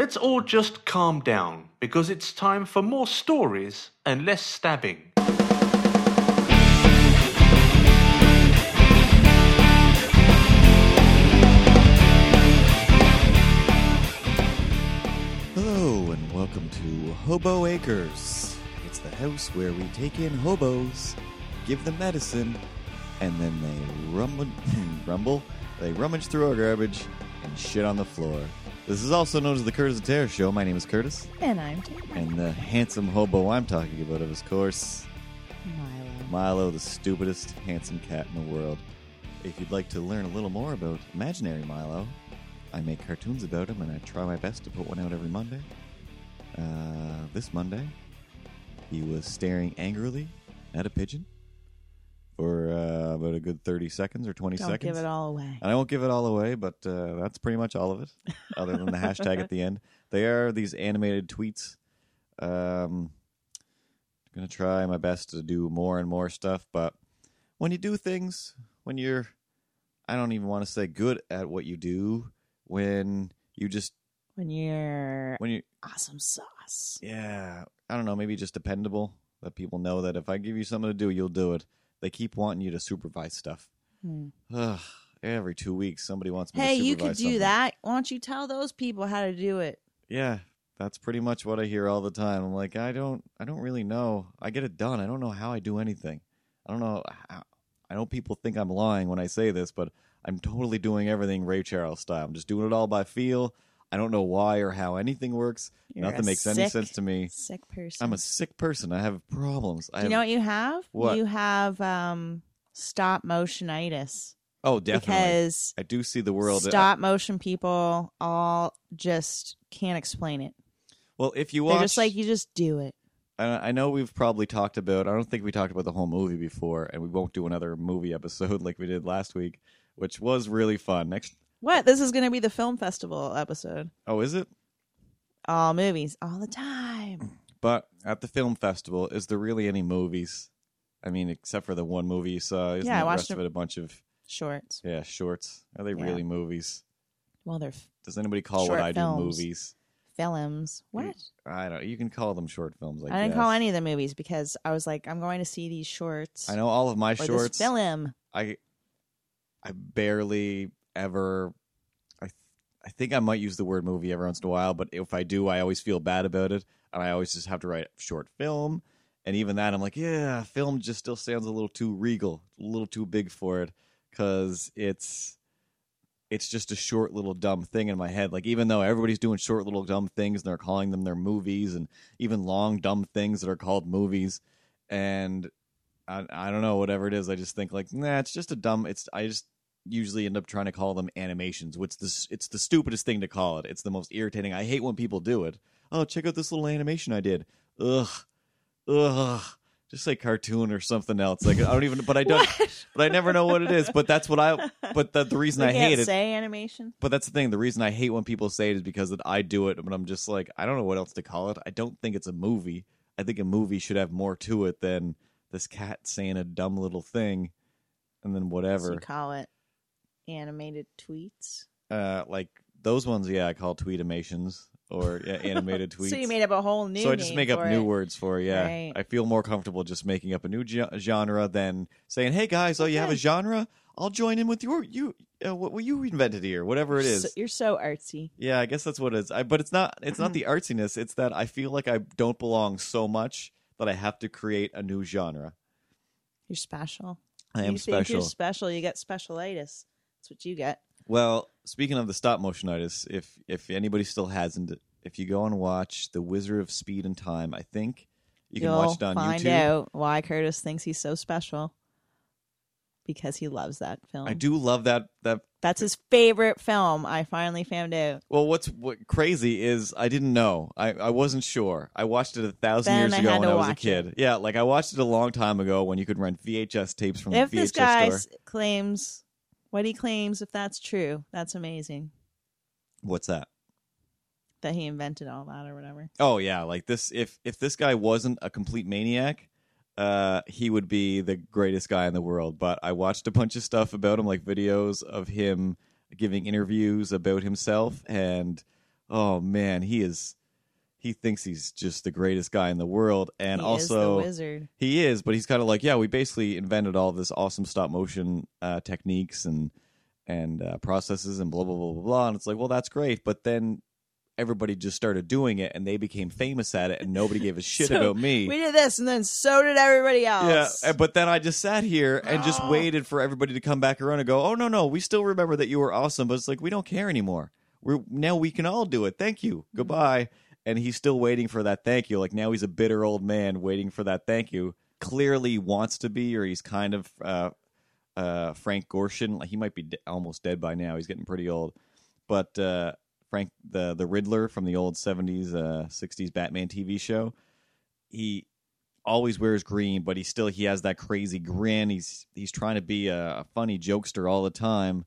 let's all just calm down because it's time for more stories and less stabbing. Hello and welcome to Hobo Acres. It's the house where we take in hobos, give them medicine, and then they rumble, rumble, they rummage through our garbage and shit on the floor. This is also known as the Curtis and Tara Show. My name is Curtis, And I'm Tara. and the handsome hobo I'm talking about is, of course, Milo. Milo, the stupidest handsome cat in the world. If you'd like to learn a little more about imaginary Milo, I make cartoons about him and I try my best to put one out every Monday. Uh, this Monday, he was staring angrily at a pigeon for uh, about a good 30 seconds or 20 Don't seconds. give it all away. And I won't give it all away, but uh, that's pretty much all of it, other than the hashtag at the end. They are these animated tweets. Um, gonna try my best to do more and more stuff, but when you do things, when you're, I don't even want to say good at what you do, when you just, When you're when you, awesome sauce. yeah, I don't know, maybe just dependable. That people know that if I give you something to do, you'll do it. They keep wanting you to supervise stuff. Hmm. Ugh, every two weeks, somebody wants me Hey, to you could do something. that. Why don't you tell those people how to do it? Yeah, that's pretty much what I hear all the time. I'm like, I don't, I don't really know. I get it done. I don't know how I do anything. I don't know. How, I know people think I'm lying when I say this, but I'm totally doing everything Ray Charles style. I'm just doing it all by feel. I don't know why or how anything works. You're Nothing makes any sense to me. Sick person. I'm a sick person. I have problems. I do you have, know what you have? What? You have um stop motionitis. oh, definitely. Because I do see the world. stop motion people all just can't explain it. well, if you watch, They're just like you just do it. I I know we've probably talked about. I don't think we talked about the whole movie before, and we won't do another movie episode like we did last week, which was really fun. Next, What? This is going to be the film festival episode. oh, is it? All movies all the time. But at the film festival, is there really any movies? I mean, except for the one movie you saw, isn't Yeah, I the watched rest of it. a bunch of Shorts. yeah shorts? Are they Yeah. really movies? Well, they're f- Does anybody call what I films. do movies? films. What? I don't. You can call them short films. I, I, didn't call any of the movies because I was like, I'm going to see these shorts. I know all of my shorts. film. I I barely ever I th- I think I might use the word movie every once in a while, but if I do, I always feel bad about it, and I always just have to write a short film, and even that I'm like, yeah, film just still sounds a little too regal, a little too big for it, because it's it's just a short little dumb thing in my head. Like even though everybody's doing short little dumb things and they're calling them their movies, and even long dumb things that are called movies, and I, I don't know whatever it is. I just think like nah, it's just a dumb. It's I just usually end up trying to call them animations. Which this it's the stupidest thing to call it. It's the most irritating. I hate when people do it. Oh, check out this little animation I did. Ugh, ugh. Just say cartoon or something else. Like I don't even. But I don't. but I never know what it is. But that's what I. But the, the reason I hate it. say animation. But that's the thing. The reason I hate when people say it is because that I do it, but I'm just like I don't know what else to call it. I don't think it's a movie. I think a movie should have more to it than this cat saying a dumb little thing, and then whatever. you call it animated tweets. Uh, like those ones, yeah, I call tweetimations or yeah, animated tweets. So you made up a whole new. So I just make up new it. words for it, yeah. Right. I feel more comfortable just making up a new ge- genre than saying, "Hey guys, oh you have a genre? I'll join in with your you uh, what, what you invented here, whatever it is." So- you're so artsy. Yeah, I guess that's what it is. I, but it's not. It's not the artsiness. It's that I feel like I don't belong so much that I have to create a new genre. You're special. I am you Think you're special. special. You get specialitis. That's what you get. Well, speaking of the stop motionitis, if if anybody still hasn't, if you go and watch The Wizard of Speed and Time, I think you can You'll watch it on find YouTube. out why Curtis thinks he's so special because he loves that film. I do love that that That's his favorite film. I finally found out. Well, what's what crazy is I didn't know. I, I wasn't sure. I watched it a thousand Then years I ago had when to I was a watch kid. Yeah, like I watched it a long time ago when you could rent VHS tapes from If the VHS this guy store. s- claims what he claims, if that's true, that's amazing What's that? that he invented all that or whatever. Oh yeah, like this. If if this guy wasn't a complete maniac, uh, he would be the greatest guy in the world. But I watched a bunch of stuff about him, like videos of him giving interviews about himself, and oh man, he is. He thinks he's just the greatest guy in the world, and he also is he is, but he's kind of like, yeah, we basically invented all this awesome stop motion uh, techniques and and uh, processes and blah blah blah blah blah. And it's like, well, that's great, but then everybody just started doing it and they became famous at it, and nobody gave a shit So, about me. We did this, and then so did everybody else. Yeah, but then I just sat here and just waited for everybody to come back around and go, "Oh no, no, we still remember that you were awesome." But it's like we don't care anymore. We're now we can all do it. Thank you. Goodbye. And he's still waiting for that thank you. Like now he's a bitter old man waiting for that thank you. Clearly wants to be, or he's kind of uh, uh, Frank Gorshin. Like he might be de- almost dead by now. He's getting pretty old. But uh, Frank, the the Riddler from the old seventies, uh, sixties Batman TV show, he always wears green, but he still he has that crazy grin. He's he's trying to be a, a funny jokester all the time,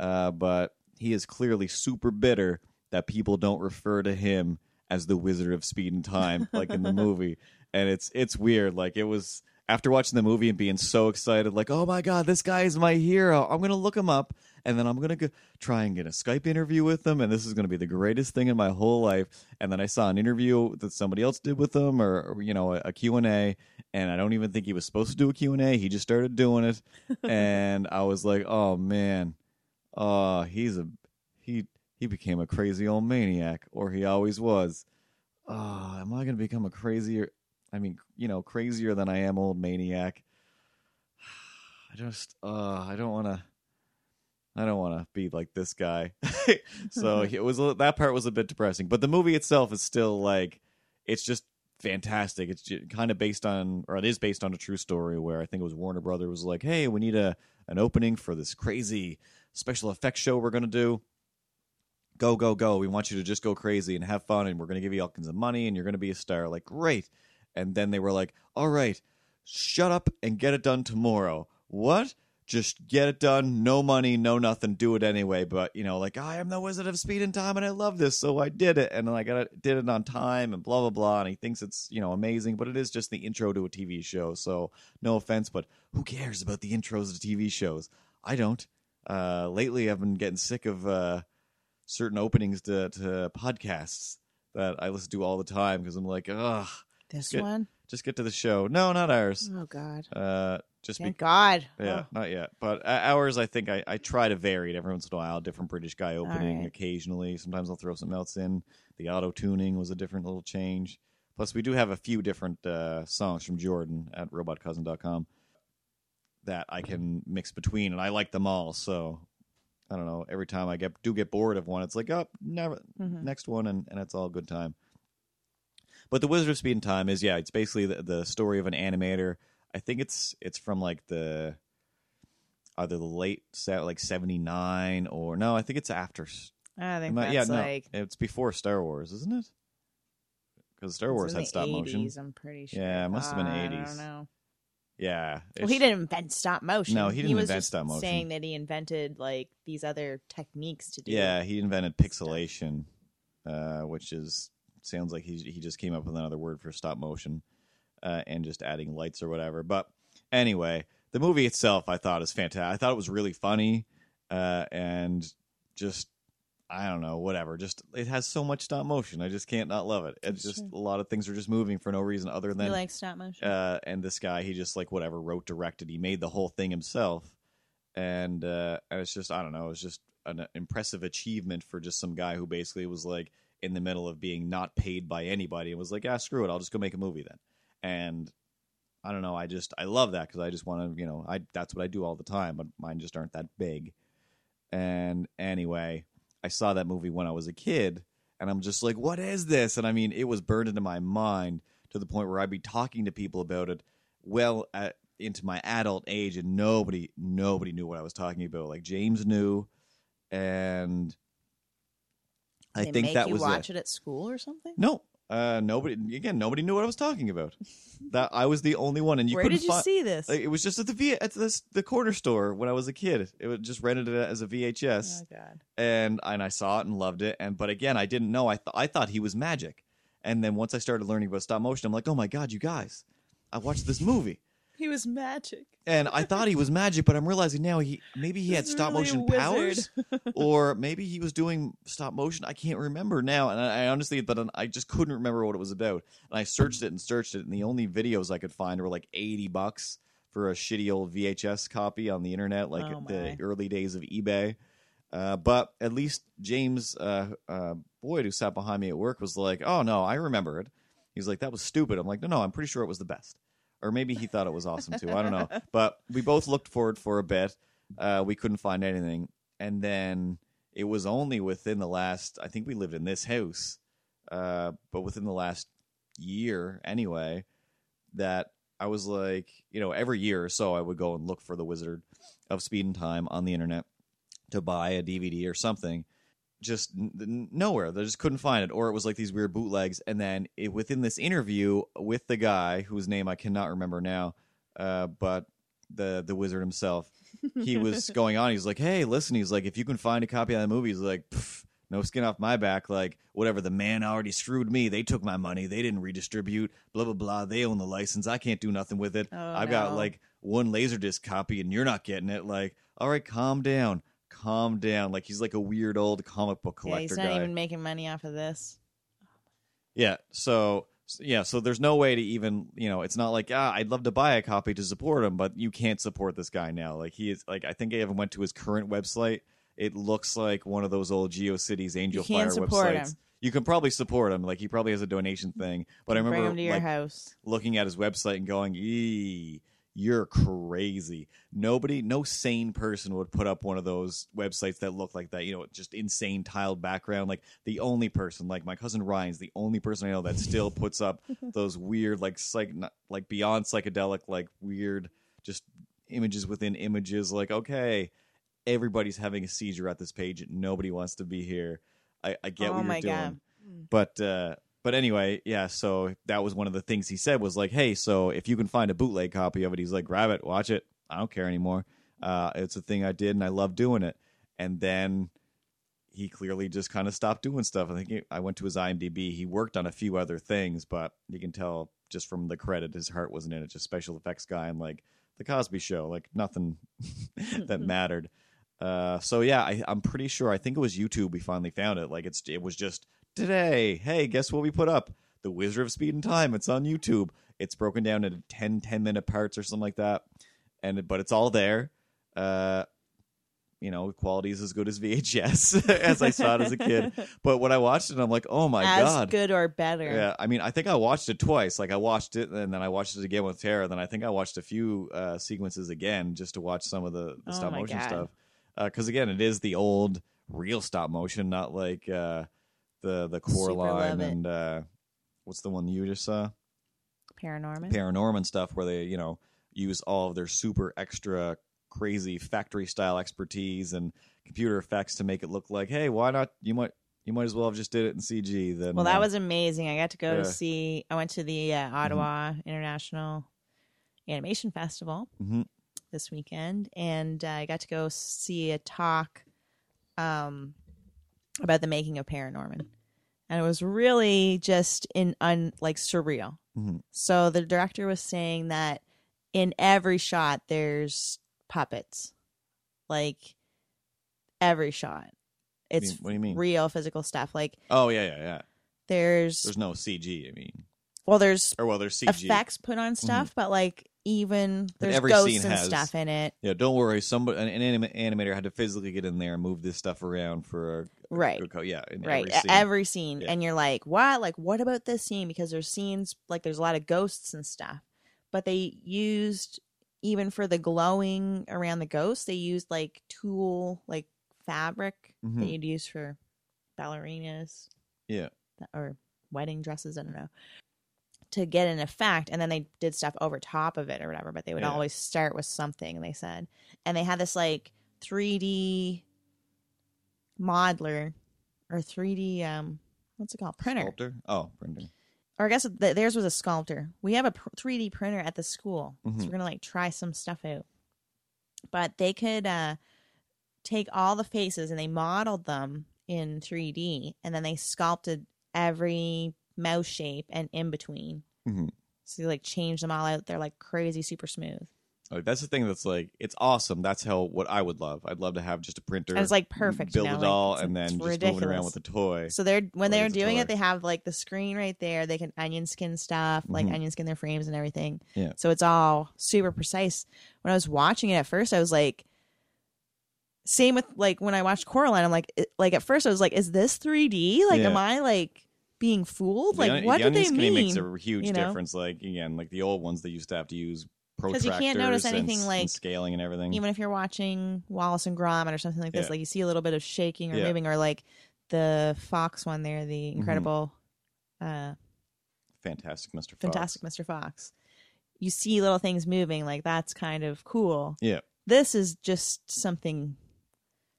uh, but he is clearly super bitter that people don't refer to him as the Wizard of Speed and Time like in the movie, and it's it's weird. Like it was after watching the movie and being so excited, like oh my god, this guy is my hero. I'm gonna look him up, and then I'm gonna go, try and get a Skype interview with him, and this is gonna be the greatest thing in my whole life. And then I saw an interview that somebody else did with him, or, or, you know a, a Q and A, and I don't even think he was supposed to do a Q and A. He just started doing it, and I was like, oh man, uh, he's a he became a crazy old maniac, or he always was. Oh, am I gonna become a crazier? I mean, you know, crazier than I am old maniac. I just, uh, I don't want to. I don't want to be like this guy. so it was that part was a bit depressing, but the movie itself is still like, it's just fantastic. It's kind of based on, or it is based on a true story where I think it was Warner Brother was like, hey, we need a an opening for this crazy special effects show we're gonna do go go go. We want you to just go crazy and have fun and we're going to give you all kinds of money and you're going to be a star. Like great. And then they were like all right shut up and get it done tomorrow. What? Just get it done. No money no nothing. Do it anyway. But you know like i am the wizard of speed and time and i love this so i did it. And i got it did it on time and blah blah blah. And he thinks it's you know amazing but it is just the intro to a tv show. So no offense but who cares about the intros to tv shows? I don't. Uh lately i've been getting sick of uh certain openings to, to podcasts that I listen to all the time because I'm like, ugh, This Good. one? just get to the show. No, not ours. Oh God! Uh, just be, Thank God. yeah, Oh. not yet. But uh, ours, I think I, I try to vary it every once in a while. Different British guy opening right. occasionally. Sometimes I'll throw something else in. The auto tuning was a different little change. Plus, we do have a few different uh, songs from Jordan at robotcousin.com that I can mix between, and I like them all. So I don't know. Every time I get do get bored of one, it's like, oh, never Mhm. next one, and, and it's all good time. But the Wizard of Speed and Time is yeah, it's basically the, the story of an animator. I think it's it's from like the either the late set like seventy nine or no, I think it's after. I think I- yeah, no, like it's before Star Wars, isn't it? Because Star Wars had stop motion. I'm pretty sure. Yeah, it must have been I 80s. don't know. Yeah, Well, he didn't invent stop motion. No, he didn't was invent stop motion. Saying that he invented like these other techniques to do. Yeah, he invented pixelation, uh, which is sounds like he he just came up with another word for stop motion, uh, and just adding lights or whatever. But anyway, the movie itself I thought is fantastic. I thought it was really funny, uh, and just I don't know, whatever. Just it has so much stop motion. I just can't not love it. It's That's just true. a lot of things are just moving for no reason other than You like stop motion? uh, and this guy he just like whatever wrote directed he made the whole thing himself and uh, and it's just i don't know it's just an impressive achievement for just some guy who basically was like in the middle of being not paid by anybody and was like ah screw it i'll just go make a movie then and i don't know i just i love that because i just want to you know i that's what i do all the time but mine just aren't that big and anyway i saw that movie when i was a kid and i'm just like what is this and i mean it was burned into my mind to the point where I'd be talking to people about it well at, into my adult age, and nobody nobody knew what I was talking about. Like James knew, and I they think make that you was watch it. it. at school or something. No, uh, nobody again. Nobody knew what I was talking about. that I was the only one, and you Where couldn't did you fi- see this? like, it was just at the v- at this, the corner store when I was a kid. It was just rented it as a VHS oh God! and and I saw it and loved it. And but again, I didn't know. I th- I thought he was magic. And then once I started learning about stop motion, I'm like, oh my god, you guys, I watched this movie. He was magic. and I thought he was magic, but I'm realizing now he maybe he had He's stop really motion powers, or maybe he was doing stop motion. I can't remember now, and I, I honestly, but I just couldn't remember what it was about. And I searched it and searched it, and the only videos I could find were like eighty bucks for a shitty old VHS copy on the internet, like Oh, the early days of eBay. Uh, but at least James uh, uh, Boyd, who sat behind me at work, was like, "Oh no, I remember it." He's like, "That was stupid." I'm like, "No, no, I'm pretty sure it was the best." Or maybe he thought it was awesome too. I don't know. But we both looked for it for a bit. Uh, we couldn't find anything, and then it was only within the last. I think we lived in this house, uh, but within the last year anyway, that I was like, you know, every year or so, I would go and look for the Wizard of Speed and Time on the internet to buy a DVD or something. Just nowhere. They just couldn't find it, or it was like these weird bootlegs. And then it, within this interview with the guy whose name I cannot remember now, uh, but the the wizard himself, he was going on. He's like, "Hey, listen." He's like, "If you can find a copy of that movie," he's like, "No skin off my back." Like, whatever. The man already screwed me. They took my money. They didn't redistribute. Blah blah blah. They own the license. I can't do nothing with it. Oh, I've got like one laserdisc copy, and you're not getting it. Like, all right, calm down, calm down. Like he's like a weird old comic book Yeah, collector he's not guy. even making money off of this. Yeah. So yeah. So there's no way to even you know. It's not like ah, I'd love to buy a copy to support him, but you can't support this guy now. Like he is like I think I even went to his current website. It looks like one of those old GeoCities Angel Fire websites. him. You can probably support him. Like he probably has a donation thing. But I remember him to your like, house. looking at his website and going, "Ee, you're crazy." Nobody, no sane person would put up one of those websites that look like that. You know, just insane tiled background. Like the only person, like my cousin Ryan's, the only person I know that still puts up those weird, like psych, not- like beyond psychedelic, like weird, just images within images. Like, okay, everybody's having a seizure at this page. Nobody wants to be here. I, I get oh what you're doing god. but uh but anyway yeah so that was one of the things he said was like hey so if you can find a bootleg copy of it he's like grab it watch it i don't care anymore uh it's a thing i did and i love doing it and then he clearly just kind of stopped doing stuff i think he, i went to his imdb he worked on a few other things but you can tell just from the credit his heart wasn't in it just special effects guy and like the cosby show like nothing that mattered uh, so yeah, I, I'm pretty sure. I think it was YouTube. We finally found it. Like it's it was just today. Hey, guess what we put up? The Wizard of Speed and Time. It's on YouTube. It's broken down into 10, 10 minute parts or something like that. And but it's all there. Uh, you know, quality is as good as VHS as I saw it as a kid. But when I watched it, I'm like, oh my As god. good or better. Yeah, I mean, I think I watched it twice. Like I watched it, and then I watched it again with Tara. Then I think I watched a few uh, sequences again just to watch some of the, the Oh stop motion God. stuff. Because again, it is the old real stop motion, not like uh, the the Super love it. and uh, what's the one you just saw, Paranorman. Paranorman stuff, where they you know use all of their super extra crazy factory style expertise and computer effects to make it look like, hey, why not? You might you might as well have just did it in CG. Then well, that uh, was amazing. I got to go Yeah. to see. I went to the uh, Ottawa International Animation Festival Mhm. this weekend, and uh, I got to go see a talk um, about the making of Paranorman, and it was really just in un like surreal. Mhm. So the director was saying that in every shot there's puppets, like every shot. It's what do you mean? real physical stuff. Like Oh yeah, yeah, yeah. there's, There's no CG. I mean, well, there's or well, there's CG. effects put on stuff, but like even there's every ghosts scene and has- stuff in it. Yeah, don't worry. Somebody, an, an anim- animator had to physically get in there and move this stuff around for a, a Right. good co- yeah, in right every scene. every scene Yeah. and you're like what like what about this scene because there's scenes like there's a lot of ghosts and stuff but they used even for the glowing around the ghosts they used like tulle like fabric that Mhm. you'd use for ballerinas Yeah. or wedding dresses i don't know to get an effect and then they did stuff over top of it or whatever but they would Yeah. always start with something they said and they had this like 3d modeler or 3d um what's it called printer Sculptor? Oh, printer. or i guess th- theirs was a sculptor we have a pr- 3d printer at the school so Mhm. we're gonna like try some stuff out but they could uh take all the faces and they modeled them in 3d and then they sculpted every mouth shape and in between Mhm. So you like change them all out. They're like crazy, super smooth. Like, that's the thing that's like it's awesome. That's how what I would love. I'd love to have just a printer. And it's like perfect. Build you know? it like, all and then just moving ridiculous. around with a toy. So they're when they're doing it, they have like the screen right there. They can onion skin stuff, like Mhm. onion skin their frames and everything. Yeah. So it's all super precise. When I was watching it at first, I was like, same with like when I watched Coraline. I'm like, it, like at first I was like, is this 3D? Like, Yeah. am I like being fooled? The Like, on- what the did they mean? makes a huge you know? difference. Like again, like the old ones, they used to have to use 'Cause protractors you can't notice and anything and like- scaling and everything. Even if you're watching Wallace and Gromit or something like this, Yeah. like you see a little bit of shaking or Yeah. moving, or like the Fox one there, the Mm-hmm. incredible. uh Fantastic, Mr. Fox. Fantastic Mr. Fox. You see little things moving, like that's kind of cool. Yeah, This is just something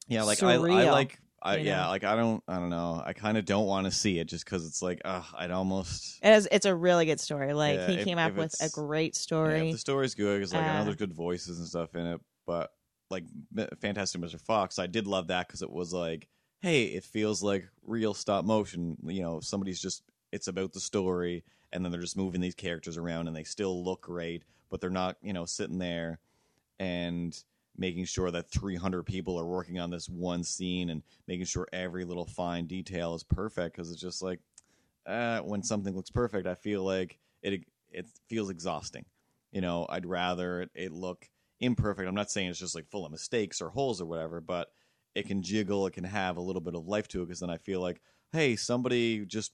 yeah. Like I, I like. I, you yeah, like I don't, I don't know. I kind of don't want to see it just because it's like, uh, I'd almost. it is, it's a really good story. Like Yeah, he if- came up with a great Yeah, story. if the story's good, because like I know Uh, there's good voices and stuff in it, but like Fantastic Mr. Fox, I did love that because it was like, hey, it feels like real stop motion. You know, somebody's just it's about the story, and then they're just moving these characters around, and they still look great, but they're not, you know, sitting there and making sure that 300 people are working on this one scene and making sure every little fine detail is perfect because it's just like uh, when something looks perfect i feel like it it feels exhausting. You know i'd rather it, it look imperfect. I'm not saying it's just like full of mistakes or holes or whatever but it can jiggle it can have a little bit of life to it because then i feel like hey somebody just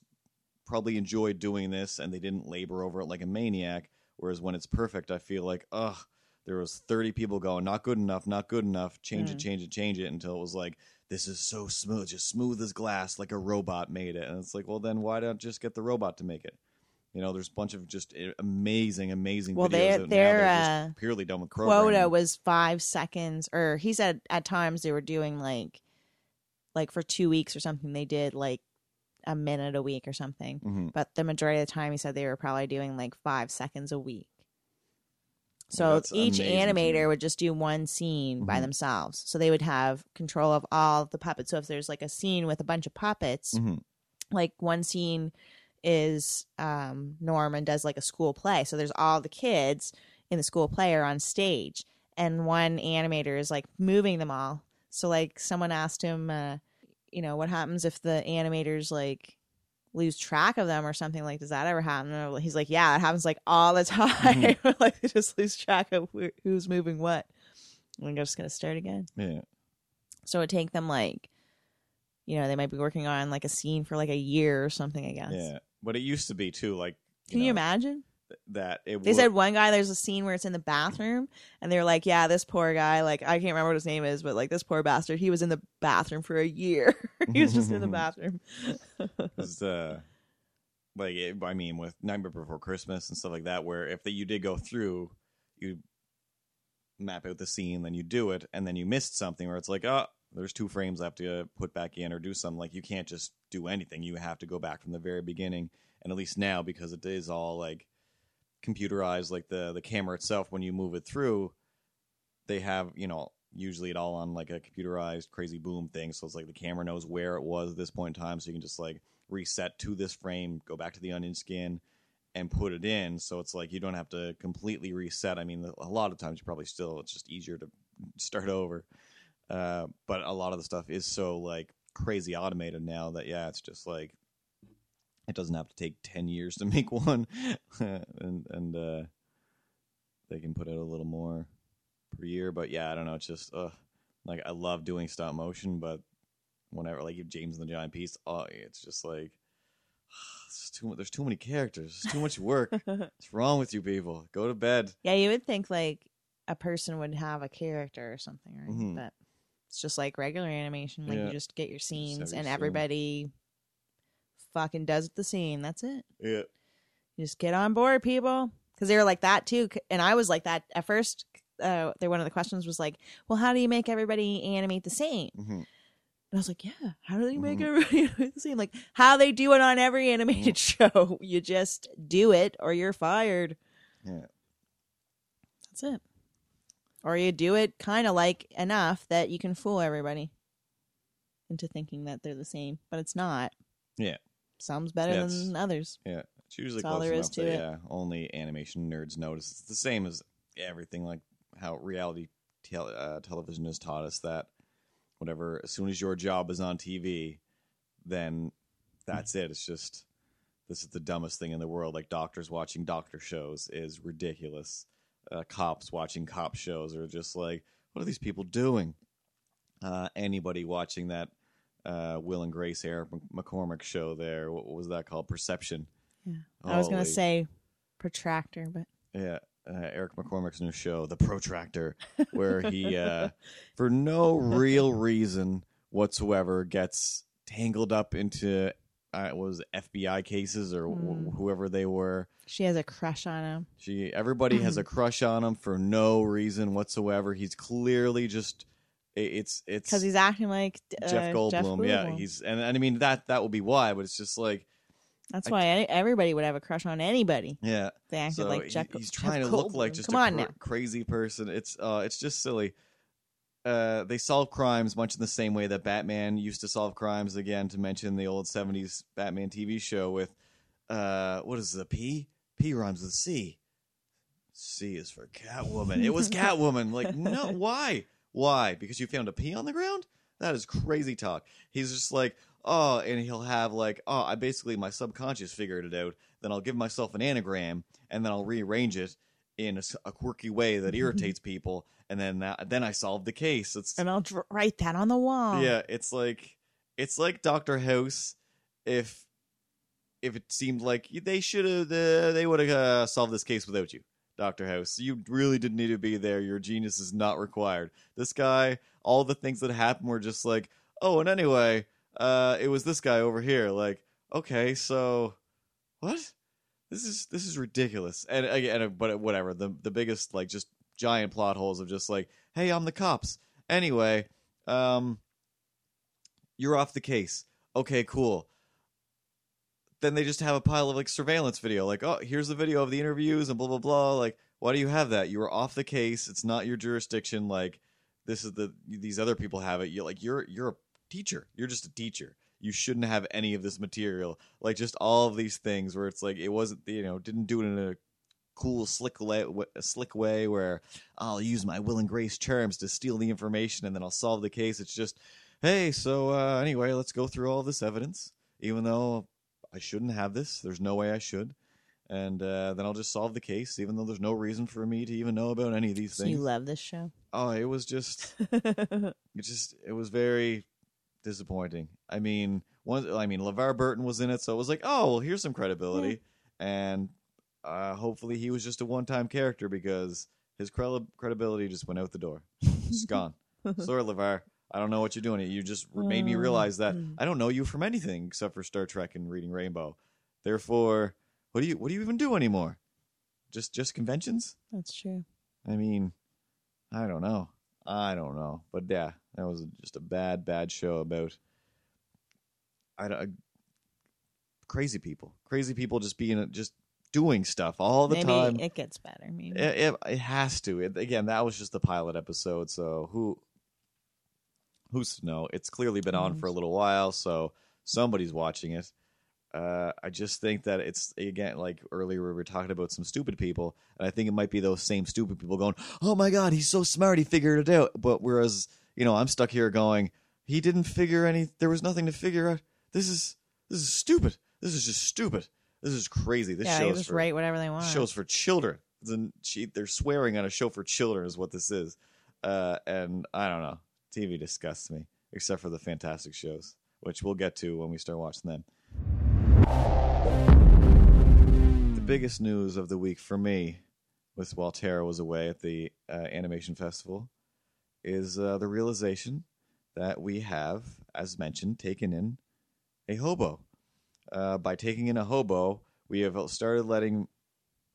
probably enjoyed doing this and they didn't labor over it like a maniac whereas when it's perfect i feel like ugh there was 30 people going not good enough not good enough change it Mm. change it change it until it was like this is so smooth just smooth as glass like a robot made it and it's like well then why don't just get the robot to make it you know there's a bunch of just eh, amazing amazing Well, videos their- out now their, that are uh, just purely done with Quota was five seconds, or he said at times they were doing like, like for two weeks or something. They did like a minute a week or something. Mhm. But the majority of the time, he said they were probably doing like five seconds a week. So that's each amazing to me. animator would just do one scene by Mhm. themselves. So they would have control of all the puppets. So if there's like a scene with a bunch of puppets, Mhm. like one scene is um Norman does like a school play. So there's all the kids in the school play are on stage and one animator is like moving them all. So like someone asked him uh you know what happens if the animators like lose track of them or something like does that ever happen? And he's like yeah it happens like all the mm-hmm. time. Like they just lose track of wh- who's moving what. We're just gonna start again. Yeah. So it would take them like you know they might be working on like a scene for like a year or something i guess. Yeah. But it used to be too like can you imagine that it they would, said one guy there's a scene where it's in the bathroom and they were like yeah this poor guy like i can't remember what his name is but like this poor bastard he was in the bathroom for a year he was just in the bathroom uh, like it, I mean, with Nightmare Before Christmas and stuff like that, where if the, you did go through, you map out the scene, then you do it, and then you missed something where it's like, oh, there's two frames I have to put back in or do something. Like you can't just do anything; you have to go back from the very beginning. And at least now, because it is all like computerized, like the the camera itself, when you move it through, they have you know usually it all on like a computerized crazy boom thing. So it's like the camera knows where it was at this point in time, so you can just like reset to this frame, go back to the onion skin, and put it in. So it's like you don't have to completely reset. I mean, a lot of times you probably still it's just easier to start over. Uh, but a lot of the stuff is so like crazy automated now that yeah, it's just like it doesn't have to take ten years to make one, and and uh, they can put out a little more per year. But yeah, I don't know. It's just uh, like I love doing stop motion, but whenever like if James and the Giant Peach, oh, it's just like it's too there's too many characters, it's too much work. What's wrong with you people? Go to bed. yeah you would think like a person would have a character or something right Mhm. but it's just like regular animation like Yeah. you just get your scenes and scene. Fucking does the scene that's it Yeah. You just get on board, people. Because they were like that too, and I was like that at first. Uh, they one of the questions was like, "Well, how do you make everybody animate the same?" hmm And I was like, "Yeah, how do they make Mhm. everybody animate the same? Like how they do it on every animated show. You just do it, or you're fired. Yeah. That's it. Or you do it kind of like enough that you can fool everybody into thinking that they're the same, but it's not. Yeah. Some's better Yeah, it's- than others. Yeah. It's usually That's all close there enough is to that, it. yeah, only animation nerds notice. It's the same as everything, like how reality tel- uh, television has taught us that whatever, as soon as your job is on TV, then that's it. It's just this is the dumbest thing in the world. Like doctors watching doctor shows is ridiculous. Uh, cops watching cop shows are just like, what are these people doing? Uh, anybody watching that uh, Will and Grace Eric McCormack show there, what was that called? Perception. Yeah. I was gonna say protractor, but yeah, uh, Eric McCormack's new show, The Protractor, where he, uh, for no real reason whatsoever, gets tangled up into uh, was FBI cases or wh- Hmm. whoever they were. she has a crush on him. She, everybody has a crush on him for no reason whatsoever. He's clearly just, it's it's Because he's acting like uh, Jeff Goldblum. Yeah, he's and, and I mean that that will be why, but it's just like That's I- why everybody would have a crush on anybody. yeah. They acted So like he- Jeff. he's Jeff trying to look like just Come a cr- crazy person. It's uh, it's just silly. Uh, they solve crimes much in the same way that Batman used to solve crimes. Again, to mention the old '70s Batman TV show with uh, what is the P? P rhymes with C. C is for Catwoman. It was Catwoman. Like, no, why? Why? Because you found a P on the ground? That is crazy talk. He's just like, oh, and he'll have like, oh, I basically my subconscious figured it out. Then I'll give myself an anagram, and then I'll rearrange it in a quirky way that irritates people, and then that, then I solve the case. It's And I'll dr- write that on the wall. yeah, it's like it's like Doctor House if if it seemed like they should have uh, they would have uh, solved this case without you. Doctor House, you really didn't need to be there. Your genius is not required. This guy, all the things that happened were just like, oh, and anyway, uh, it was this guy over here. Like, okay, so what? This is this is ridiculous. And again, but whatever. The the biggest like just giant plot holes of just like, hey, I'm the cops. Anyway, um, you're off the case. Okay, cool. Then they just have a pile of like surveillance video, like, oh, here's the video of the interviews and blah blah blah. Like, why do you have that? You were off the case. It's not your jurisdiction. Like, this is the these other people have it. You're like you're you're a teacher. You're just a teacher. You shouldn't have any of this material. Like just all of these things where it's like it wasn't you know didn't do it in a cool slick way, slick way where I'll use my will and grace charms to steal the information and then I'll solve the case. It's just hey, so uh, anyway, let's go through all this evidence, even though I shouldn't have this. There's no way I should. And uh, then I'll just solve the case, even though there's no reason for me to even know about any of these So things. you love this show. oh, it was just, it just, it was very disappointing. I mean, one, I mean, LeVar Burton was in it, so it was like, oh, well, here's some credibility, and uh, hopefully he was just a one-time character because his credi- credibility just went out the door, just gone. Sorry, LeVar. I don't know what you're doing. You just made me mm-hmm. realize that. I don't know you from anything except for Star Trek and reading Rainbow. Therefore, what do you what do you even do anymore? Just just conventions? That's true. I mean, I don't know. I don't know. But yeah, that was just a bad bad show about I don't uh, crazy people. Crazy people just being uh, just doing stuff all the maybe time. it gets better. Maybe. It, it, it has to. It, again, that was just the pilot episode, so who who's to know? It's clearly been on for a little while, so somebody's watching it. Uh, I just think that it's again like earlier we were talking about some stupid people, and I think it might be those same stupid people going, "Oh my god, he's so smart, he figured it out." But whereas you know, I'm stuck here going, "He didn't figure any. There was nothing to figure out. This is this is stupid. This is just stupid. This is crazy. This yeah, they shows just for write whatever they want. shows for children. It's an- she- they're swearing on a show for children is what this is. Uh, and I don't know. TV disgusts me, except for the fantastic shows, which we'll get to when we start watching them. The biggest news of the week for me, with while Tara was away at the uh, animation festival, is uh, the realization that we have, as mentioned, taken in a hobo. Uh, by taking in a hobo, we have started letting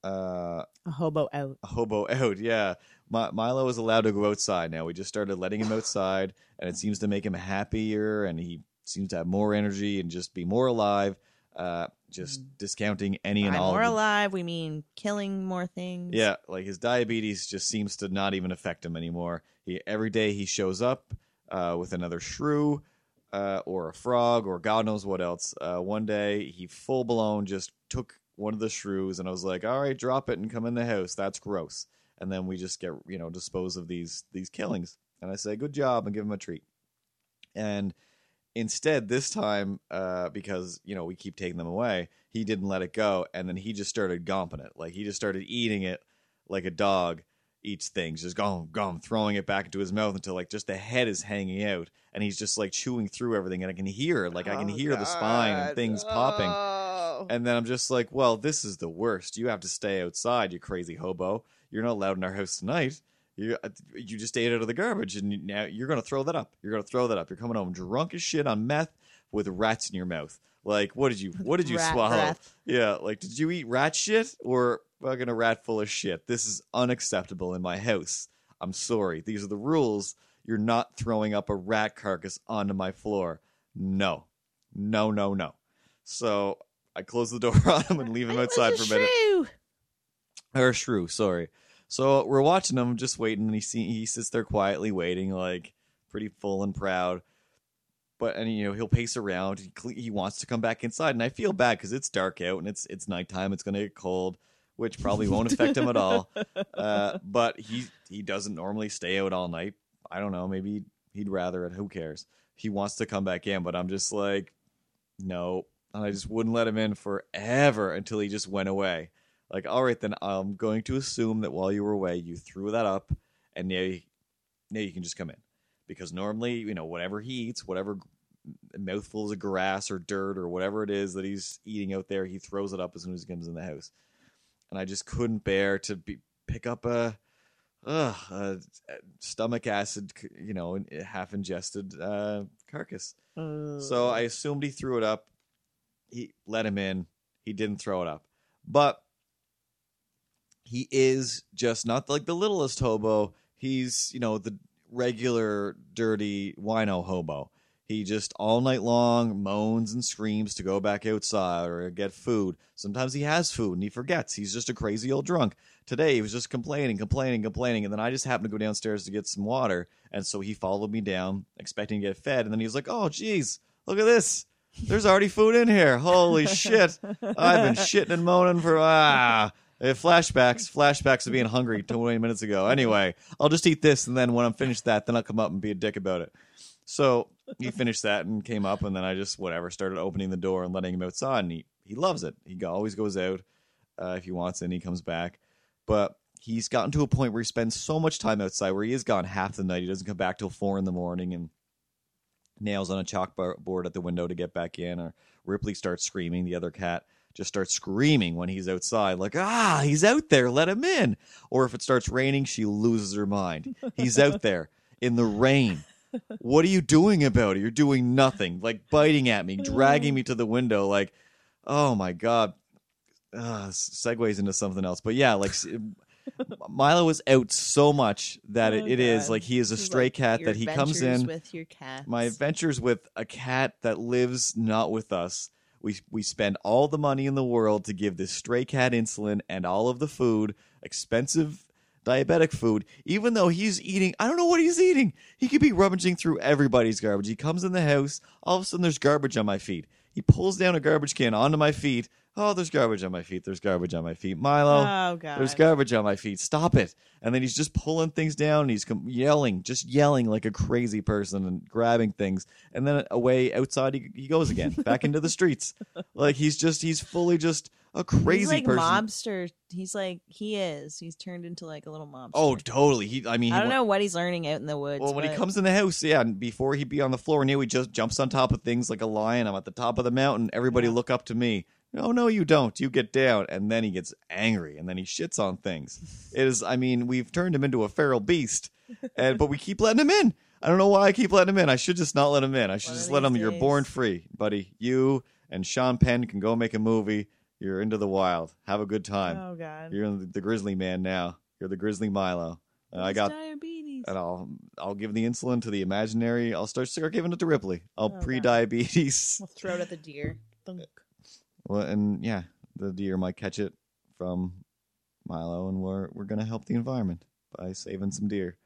uh, a hobo out. a hobo out. Yeah, Mi- Milo is allowed to go outside now. We just started letting him outside, and it seems to make him happier, and he seems to have more energy and just be more alive. Uh, just discounting any and By all. more alive, we mean killing more things. yeah, like his diabetes just seems to not even affect him anymore. He every day he shows up uh, with another shrew uh, or a frog or God knows what else. Uh, one day he full blown just took one of the shrews, and I was like, "All right, drop it and come in the house. That's gross." And then we just get you know dispose of these these killings, and I say, "Good job," and give him a treat. And instead, this time, uh, because you know we keep taking them away, he didn't let it go, and then he just started gomping it, like he just started eating it like a dog eats things, just gum gum, throwing it back into his mouth until like just the head is hanging out, and he's just like chewing through everything, and I can hear like I can Oh, hear the spine and things popping. And then I'm just like, well, this is the worst. You have to stay outside, you crazy hobo. You're not allowed in our house tonight. You uh, you just ate out of the garbage, and now you're gonna throw that up. You're gonna throw that up. You're coming home drunk as shit on meth with rats in your mouth. Like, what did you what did you Rat swallow? breath. Yeah, like did you eat rat shit or fucking a rat full of shit? This is unacceptable in my house. I'm sorry. These are the rules. You're not throwing up a rat carcass onto my floor. No. No, no, no. So I close the door on him and leave him outside a for a minute. shrew. Or shrew, sorry. So we're watching him, just waiting, and he see, he sits there quietly waiting, like pretty full and proud. But and you know he'll pace around. He cle- he wants to come back inside, and I feel bad because it's dark out and it's it's nighttime. It's gonna get cold, which probably won't affect him at all. Uh, but he he doesn't normally stay out all night. I don't know. Maybe he'd rather it. Who cares? He wants to come back in, but I'm just like, no. And I just wouldn't let him in forever until he just went away. Like, all right, then I'm going to assume that while you were away, you threw that up, and now you, now you can just come in. Because normally, you know, whatever he eats, whatever mouthfuls of grass or dirt or whatever it is that he's eating out there, he throws it up as soon as he comes in the house. And I just couldn't bear to be, pick up a, ugh, a stomach acid, you know, half ingested uh, carcass. So I assumed he threw it up. He let him in. He didn't throw it up. But he is just not like the littlest hobo. He's, you know, the regular dirty wino hobo. He just all night long moans and screams to go back outside or get food. Sometimes he has food and he forgets. He's just a crazy old drunk. Today he was just complaining, complaining, complaining, and then I just happened to go downstairs to get some water, and so he followed me down, expecting to get fed, and then he was like, "Oh, geez, look at this! There's already food in here. Holy shit! I've been shitting and moaning for ah." Flashbacks, flashbacks of being hungry 20 minutes ago. Anyway, I'll just eat this, and then when I'm finished that, then I'll come up and be a dick about it. So he finished that and came up, and then I just whatever started opening the door and letting him outside, and he he loves it. He always goes out uh, if he wants, and he comes back. But he's gotten to a point where he spends so much time outside, where he is gone half the night. He doesn't come back till four in the morning, and nails on a chalkboard at the window to get back in. Or Ripley starts screaming. The other cat just starts screaming when he's outside, like, ah, he's out there, let him in. Or if it starts raining, she loses her mind. He's out there in the rain. What are you doing about it? You're doing nothing. Like biting at me, dragging me to the window. Like, oh my god. Uh, segues into something else, but yeah, like Milo is out so much that it, Oh, it is like he is a stray like cat that he comes adventures in with your cat. my adventures with a cat that lives not with us. We we spend all the money in the world to give this stray cat insulin and all of the food, expensive diabetic food, even though he's eating I don't know what he's eating. He could be rummaging through everybody's garbage. He comes in the house, all of a sudden there's garbage on my feet. He pulls down a garbage can onto my feet. Oh, there's garbage on my feet. There's garbage on my feet. Milo, oh god. there's garbage on my feet. Stop it. And then he's just pulling things down. And he's yelling, just yelling like a crazy person and grabbing things. And then away outside he, he goes again, back into the streets. Like he's just, he's fully just a crazy He's like person. mobster. He's like he is. He's turned into like a little mobster. Oh, totally. He, I mean, he I don't went- know what he's learning out in the woods. Well, when he comes in the house, yeah, and before he'd be on the floor, now he just jumps on top of things like a lion. I'm at the top of the mountain. Everybody Yeah. look up to me. No, no, you don't. You get down, and then he gets angry, and then he shits on things. It is. I mean, we've turned him into a feral beast, and but we keep letting him in. I don't know why I keep letting him in. I should just not let him in. I should One of just let him. these You're days. born free, buddy. You and Sean Penn can go make a movie. You're into the wild. Have a good time. Oh god. You're the, grizzly man now. You're the grizzly Milo. And I It's got diabetes. and I'll I'll give the insulin to the imaginary. I'll start start giving it to Ripley. I'll Oh, God. pre-diabetes. We'll throw it at the deer. Thunk. Well, and yeah, the deer might catch it from Milo, and we're we're gonna help the environment by saving some deer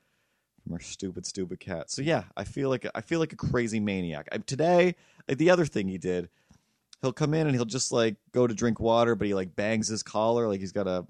from our stupid stupid cat. So yeah, I feel like I feel like a crazy maniac. I, today, the other thing he did, he'll come in and he'll just like go to drink water, but he like bangs his collar, like he's got a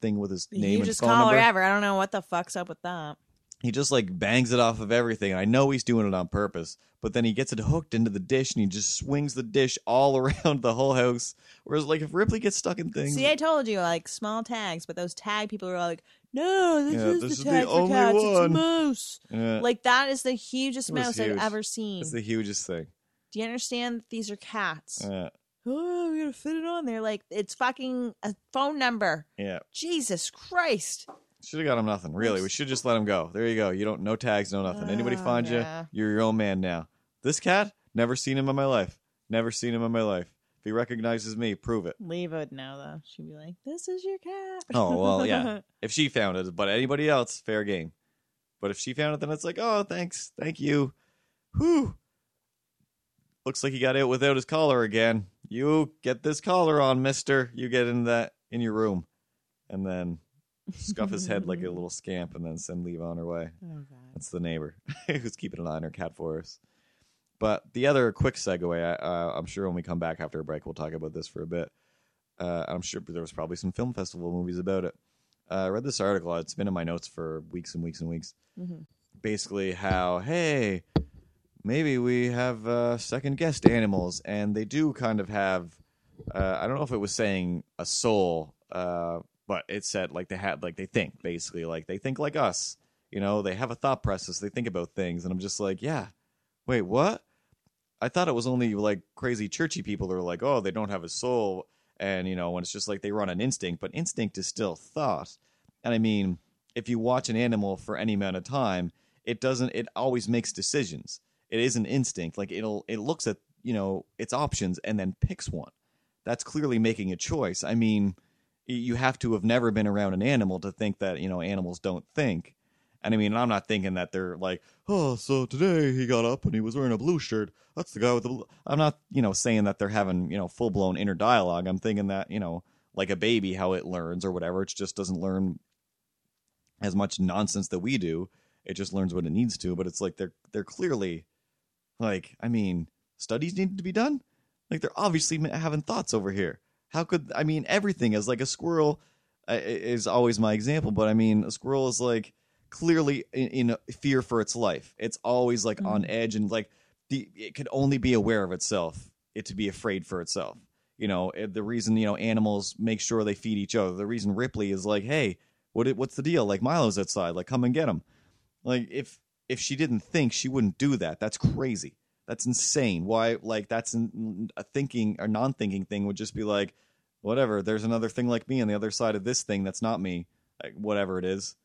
thing with his name and hugest phone collar number. ever. I don't know what the fuck's up with that. He just like bangs it off of everything. I know he's doing it on purpose, but then he gets it hooked into the dish and he just swings the dish all around the whole house. Whereas, like, if Ripley gets stuck in things, See, I told you, like small tags, but those tag people are all like, no, this Yeah, is this the is the tag for only cats. It's a one." moose. Yeah, Like that is the hugest mouse huge. I've ever seen. it's the hugest thing. Do you understand that these are cats? Yeah, oh, we gotta fit it on there. Like it's fucking a phone number. yeah. Jesus Christ. Should have got him nothing. Really, we should just let him go. There you go. You don't no tags, no nothing. Anybody Oh, find yeah. you, you're your own man now. This cat, never seen him in my life. Never seen him in my life. If he recognizes me, prove it. Leva would know though. She'd be like, "This is your cat." Oh well, yeah. If she found it, but anybody else, fair game. But if she found it, then it's like, oh, thanks, thank you. Whew. Looks like he got out without his collar again. You get this collar on, Mister. You get in that in your room, and then scuff his head like a little scamp, and then send Leave on her way. Oh god. That's the neighbor who's keeping an eye on her cat for us. But the other quick segue, I, uh, I'm sure when we come back after a break, we'll talk about this for a bit. Uh, I'm sure there was probably some film festival movies about it. Uh, I read this article. It's been in my notes for weeks and weeks and weeks. Mhm. Basically, how hey, maybe we have uh, second guest animals, and they do kind of have. Uh, I don't know if it was saying a soul, uh, but it said like they had like they think basically like they think like us. You know, they have a thought process. They think about things, and I'm just like, yeah. Wait, what? I thought it was only like crazy churchy people that are like, oh, they don't have a soul, and you know, when it's just like they run on instinct, but instinct is still thought. And I mean, if you watch an animal for any amount of time, it doesn't. It always makes decisions. It is an instinct. Like it'll, it looks at you know its options and then picks one. That's clearly making a choice. I mean, you have to have never been around an animal to think that you know animals don't think. And I mean, I'm not thinking that they're like, oh, so today he got up and he was wearing a blue shirt. That's the guy with the. Blue. I'm not, you know, saying that they're having, you know, full blown inner dialogue. I'm thinking that, you know, like a baby, how it learns or whatever. It just doesn't learn as much nonsense that we do. It just learns what it needs to. But it's like they're they're clearly, like, I mean, studies need to be done. Like they're obviously having thoughts over here. How could I mean everything is like a squirrel uh, is always my example, but I mean a squirrel is like clearly in, in fear for its life. It's always like on edge and like the it could only be aware of itself. It to be afraid for itself. You know eh, the reason you know animals make sure they feed each other. The reason Ripley is like, hey, what what's the deal? Like Milo's outside. Like come and get him. Like if if she didn't think, she wouldn't do that. That's crazy. That's insane. Why? Like that's an, a thinking or non-thinking thing would just be like, whatever. There's another thing like me on the other side of this thing that's not me. Like, whatever it is,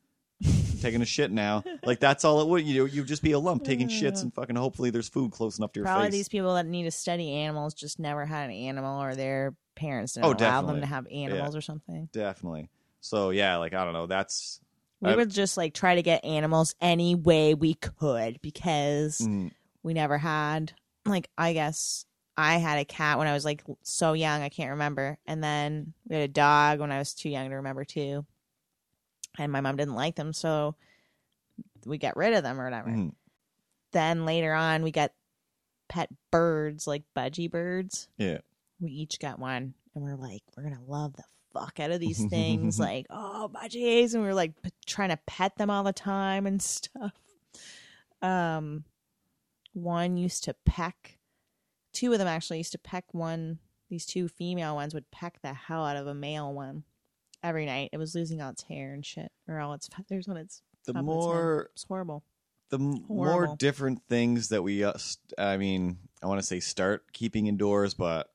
taking a shit now. Like that's all it would. You you'd just be a lump taking shits and fucking. Hopefully, there's food close enough to your Probably face. these people that need to study animals just never had an animal or their parents didn't Oh, allow them definitely. to have animals or something. Definitely. So yeah, like I don't know. That's We I- would just like try to get animals any way we could because mm, we never had. Like I guess I had a cat when I was like so young I can't remember. And then we had a dog when I was too young to remember too. And my mom didn't like them so we got rid of them or whatever. Mm, then later on we got pet birds like budgie birds. Yeah. we each got one and we're like we're gonna love the fuck out of these things. Like oh budgies. And we were like p- trying to pet them all the time and stuff. Um one used to peck two of them actually used to peck one these two female ones would peck the hell out of a male one every night. It was losing all its hair and shit or all its feathers when its The its more it's horrible. the m- more different things that we uh, st- i mean i want to say start keeping indoors but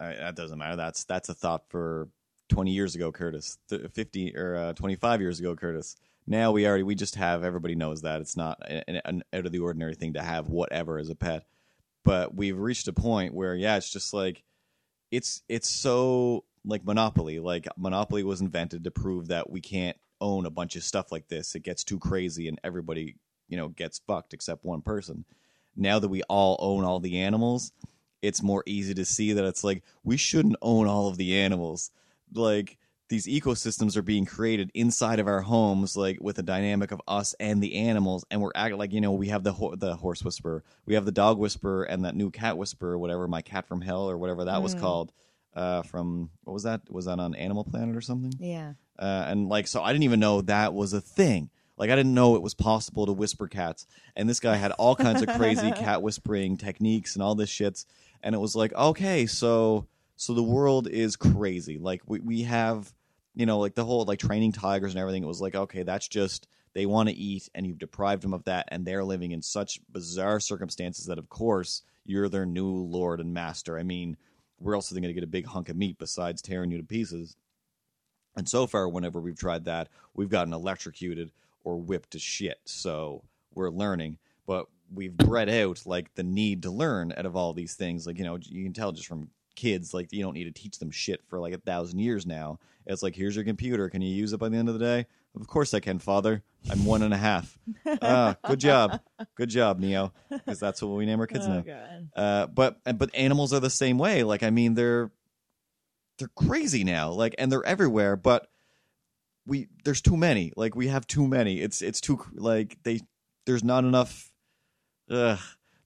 I, that doesn't matter. That's that's a thought for 20 years ago curtis Th- 50 or uh, 25 years ago curtis now we already we just have everybody knows that it's not an, an out of the ordinary thing to have whatever as a pet. But we've reached a point where yeah it's just like it's it's so like monopoly. Like monopoly was invented to prove that we can't own a bunch of stuff like this. It gets too crazy and everybody you know gets fucked except one person. Now that we all own all the animals it's more easy to see that it's like we shouldn't own all of the animals. Like these ecosystems are being created inside of our homes, like with a dynamic of us and the animals, and we're acting like you know we have the ho- the horse whisperer, we have the dog whisperer, and that new cat whisperer, whatever, my cat from hell or whatever that was Mm. called. Uh, from what was that? Was that on Animal Planet or something? Yeah. uh, and like so i didn't even know that was a thing like i didn't know it was possible to whisper cats and this guy had all kinds of crazy cat whispering techniques and all this shits and it was like okay so so the world is crazy like we, we have you know like the whole like training tigers and everything it was like okay that's just they want to eat and you've deprived them of that and they're living in such bizarre circumstances that of course you're their new lord and master i mean where else are they going to get a big hunk of meat besides tearing you to pieces and so far, whenever we've tried that, we've gotten electrocuted or whipped to shit. So we're learning, but we've bred out like the need to learn out of all these things. Like, you know, you can tell just from kids, like, you don't need to teach them shit for like a thousand years now. It's like, here's your computer. Can you use it by the end of the day? Of course I can, father. I'm one and a half. ah, good job. Good job, Neo. Because that's what we name our kids oh now. Uh, but but animals are the same way. Like I mean, they're they're crazy now. Like and they're everywhere. But we there's too many. Like we have too many. It's it's too like they there's not enough. Ugh,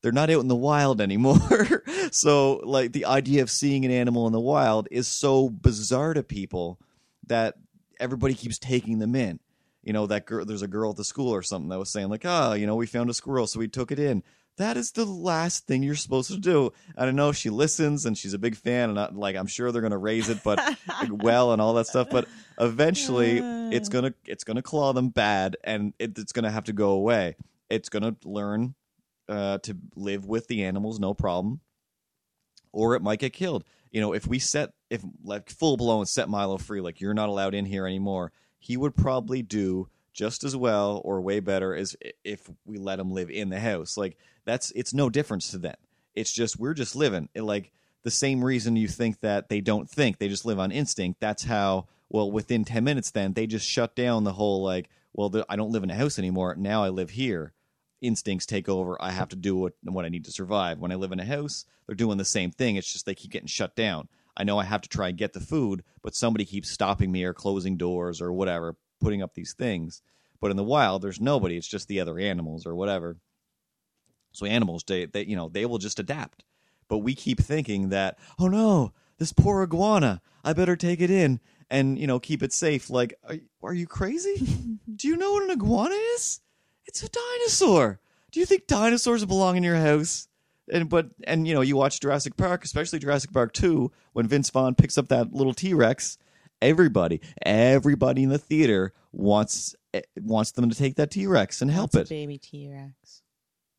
they're not out in the wild anymore. so like the idea of seeing an animal in the wild is so bizarre to people that everybody keeps taking them in. You know that girl. There's a girl at the school or something that was saying like, "Ah, you know, we found a squirrel, so we took it in." That is the last thing you're supposed to do. I don't know. If she listens and she's a big fan, and I, like I'm sure they're gonna raise it, but like, well and all that stuff. But eventually, it's gonna it's gonna claw them bad, and it, it's gonna have to go away. It's gonna learn uh, to live with the animals, no problem, or it might get killed. You know, if we set if like full blown set Milo free, like you're not allowed in here anymore, he would probably do just as well or way better as if we let him live in the house. Like that's it's no difference to them. It's just we're just living. It, like the same reason you think that they don't think, they just live on instinct. That's how well within 10 minutes then they just shut down the whole like well the, I don't live in a house anymore. Now I live here. Instincts take over. I have to do what what I need to survive. When I live in a house, they're doing the same thing. It's just they keep getting shut down. I know I have to try and get the food, but somebody keeps stopping me or closing doors or whatever, putting up these things. But in the wild, there's nobody. It's just the other animals or whatever. So animals, they, they you know, they will just adapt. But we keep thinking that, oh no, this poor iguana, I better take it in and you know keep it safe. Like, are, are you crazy? Do you know what an iguana is? It's a dinosaur. Do you think dinosaurs belong in your house? And but and you know you watch Jurassic Park, especially Jurassic Park two, when Vince Vaughn picks up that little T Rex. Everybody, everybody in the theater wants eh, wants them to take that T Rex and help That's it, a baby T Rex.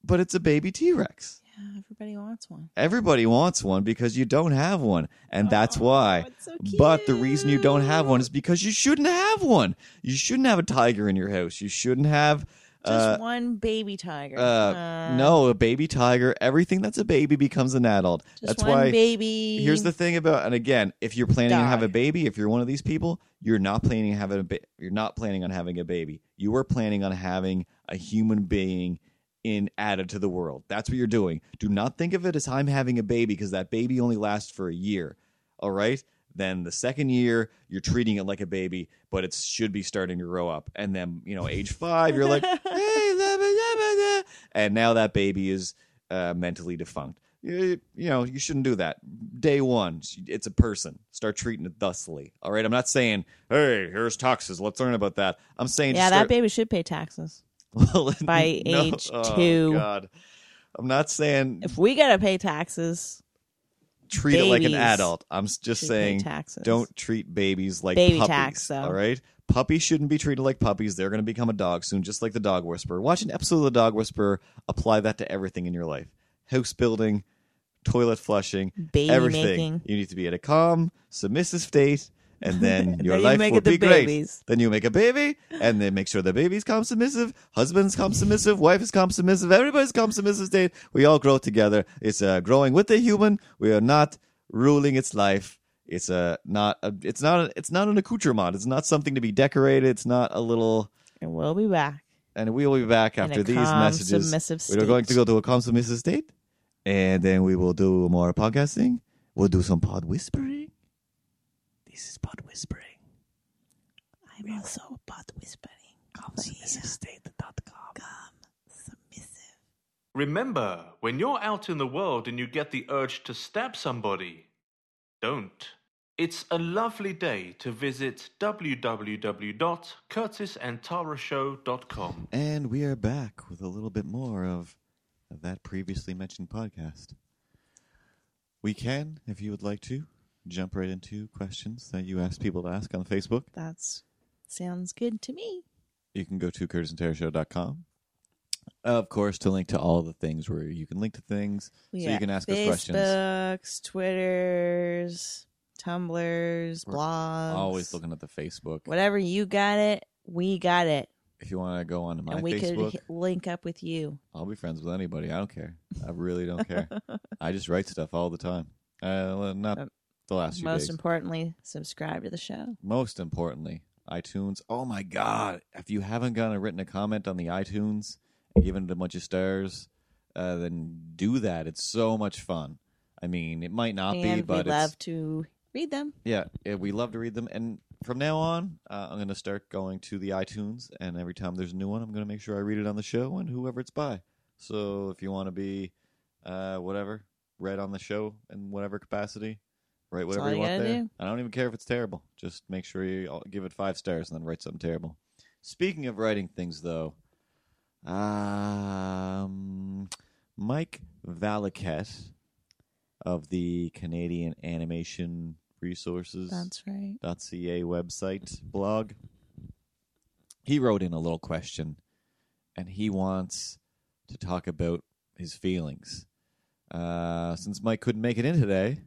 but it's a baby T Rex. Yeah, everybody wants one. Everybody wants one because you don't have one, and that's Oh, why. it's so But the reason you don't have one is because you shouldn't have one. You shouldn't have a tiger in your house. You shouldn't have just uh, one baby tiger. uh, no a baby tiger. Everything that's a baby becomes an adult. just that's one why. baby. Here's the thing about, and again, if you're planning to have a baby, if you're one of these people, you're not planning on having a ba- you're not planning on having a baby. You are planning on having a human being in added to the world. That's what you're doing. Do not think of it as I'm having a baby because that baby only lasts for a year. All right? Then the second year, you're treating it like a baby, but it should be starting to grow up. And then, you know, age five, you're like, hey, la, ba, la, ba, la. and now that baby is uh, mentally defunct. You, you know, you shouldn't do that. Day one, it's a person. Start treating it thusly. All right? I'm not saying, hey, here's taxes. Let's learn about that. I'm saying, yeah, just that baby should pay taxes. well, by no. age Oh, two. God, I'm not saying If we gotta pay taxes, treat it like an adult. I'm just saying don't treat babies like Baby puppies. tax, though. All right, puppies shouldn't be treated like puppies. They're going to become a dog soon, just like the Dog Whisperer. Watch an episode of the Dog Whisperer. Apply that to everything in your life: house building, toilet flushing, baby everything. making. You need to be at a calm, submissive state. And then your Then you life make will be great. Then you make a baby, and then make sure the baby's calm submissive, husband's calm submissive, wife is calm submissive, everybody's calm submissive state. We all grow together. It's uh, growing with the human. We are not ruling its life. It's a not a, it's not a, it's not an accoutrement. It's not something to be decorated. It's not a little. And we'll be back. And we will be back after these messages. We're going to go to a calm submissive state, and then we will do more podcasting. We'll do some pod whispering. This is pod whispering. I'm also butt whispering. Come submissive. Remember, when you're out in the world and you get the urge to stab somebody, don't. It's a lovely day to visit www.curtisandtarashow.com. And we are back with a little bit more of that previously mentioned podcast. We can, if you would like to, jump right into questions that you ask people to ask on Facebook. That's sounds good to me. You can go to curtisandtarashow.com. Of course, to link to all the things where you can link to things We so you got can ask us questions. Facebooks, Twitters, Tumblrs, We're blogs. Always looking at the Facebook. Whatever you got it, we got it, If you want to go on to my and we Facebook, could hit- link up with you. I'll be friends with anybody. I don't care. I really don't care. I just write stuff all the time. Uh, well, not Um, the last few Most days. importantly, subscribe to the show. Most importantly, iTunes. Oh my God! If you haven't gone and written a comment on the iTunes and given it a bunch of stars, uh, then do that. It's so much fun. I mean, it might not be, and but we it's, love to read them. yeah, yeah, we love to read them. And from now on, uh, I'm going to start going to the iTunes, and every time there's a new one, I'm going to make sure I read it on the show and whoever it's by. So if you want to be uh, whatever read on the show in whatever capacity, write whatever all you you want there. do. I don't even care if it's terrible. Just make sure you give it five stars and then write something terrible. Speaking of writing things, though, um, Mike Valaket of the Canadian Animation Resources That's right. .ca website blog. He wrote in a little question, and he wants to talk about his feelings. Uh, since Mike couldn't make it in today,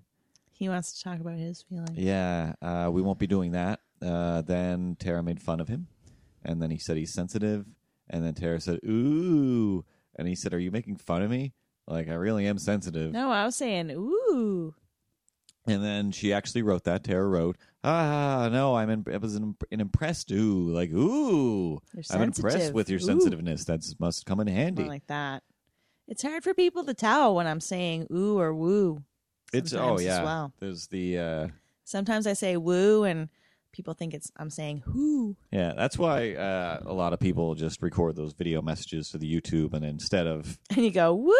He wants to talk about his feelings. yeah, uh, we won't be doing that. Uh, then Tara made fun of him, and then he said he's sensitive, and then Tara said, "Ooh," and he said, "Are you making fun of me? Like I really am sensitive." No, I was saying, ooh. And then she actually wrote that. Tara wrote, "Ah, no, I'm in, it was an, an impressed. Ooh, like ooh, I'm impressed with your Ooh. sensitiveness. That must come in handy. More like that. It's hard for people to tell when I'm saying ooh or woo. It's oh sometimes as yeah. well. There's the uh, Sometimes I say woo and people think it's I'm saying whoo. yeah. That's why uh, a lot of people just record those video messages for the YouTube, and instead of And you go woo.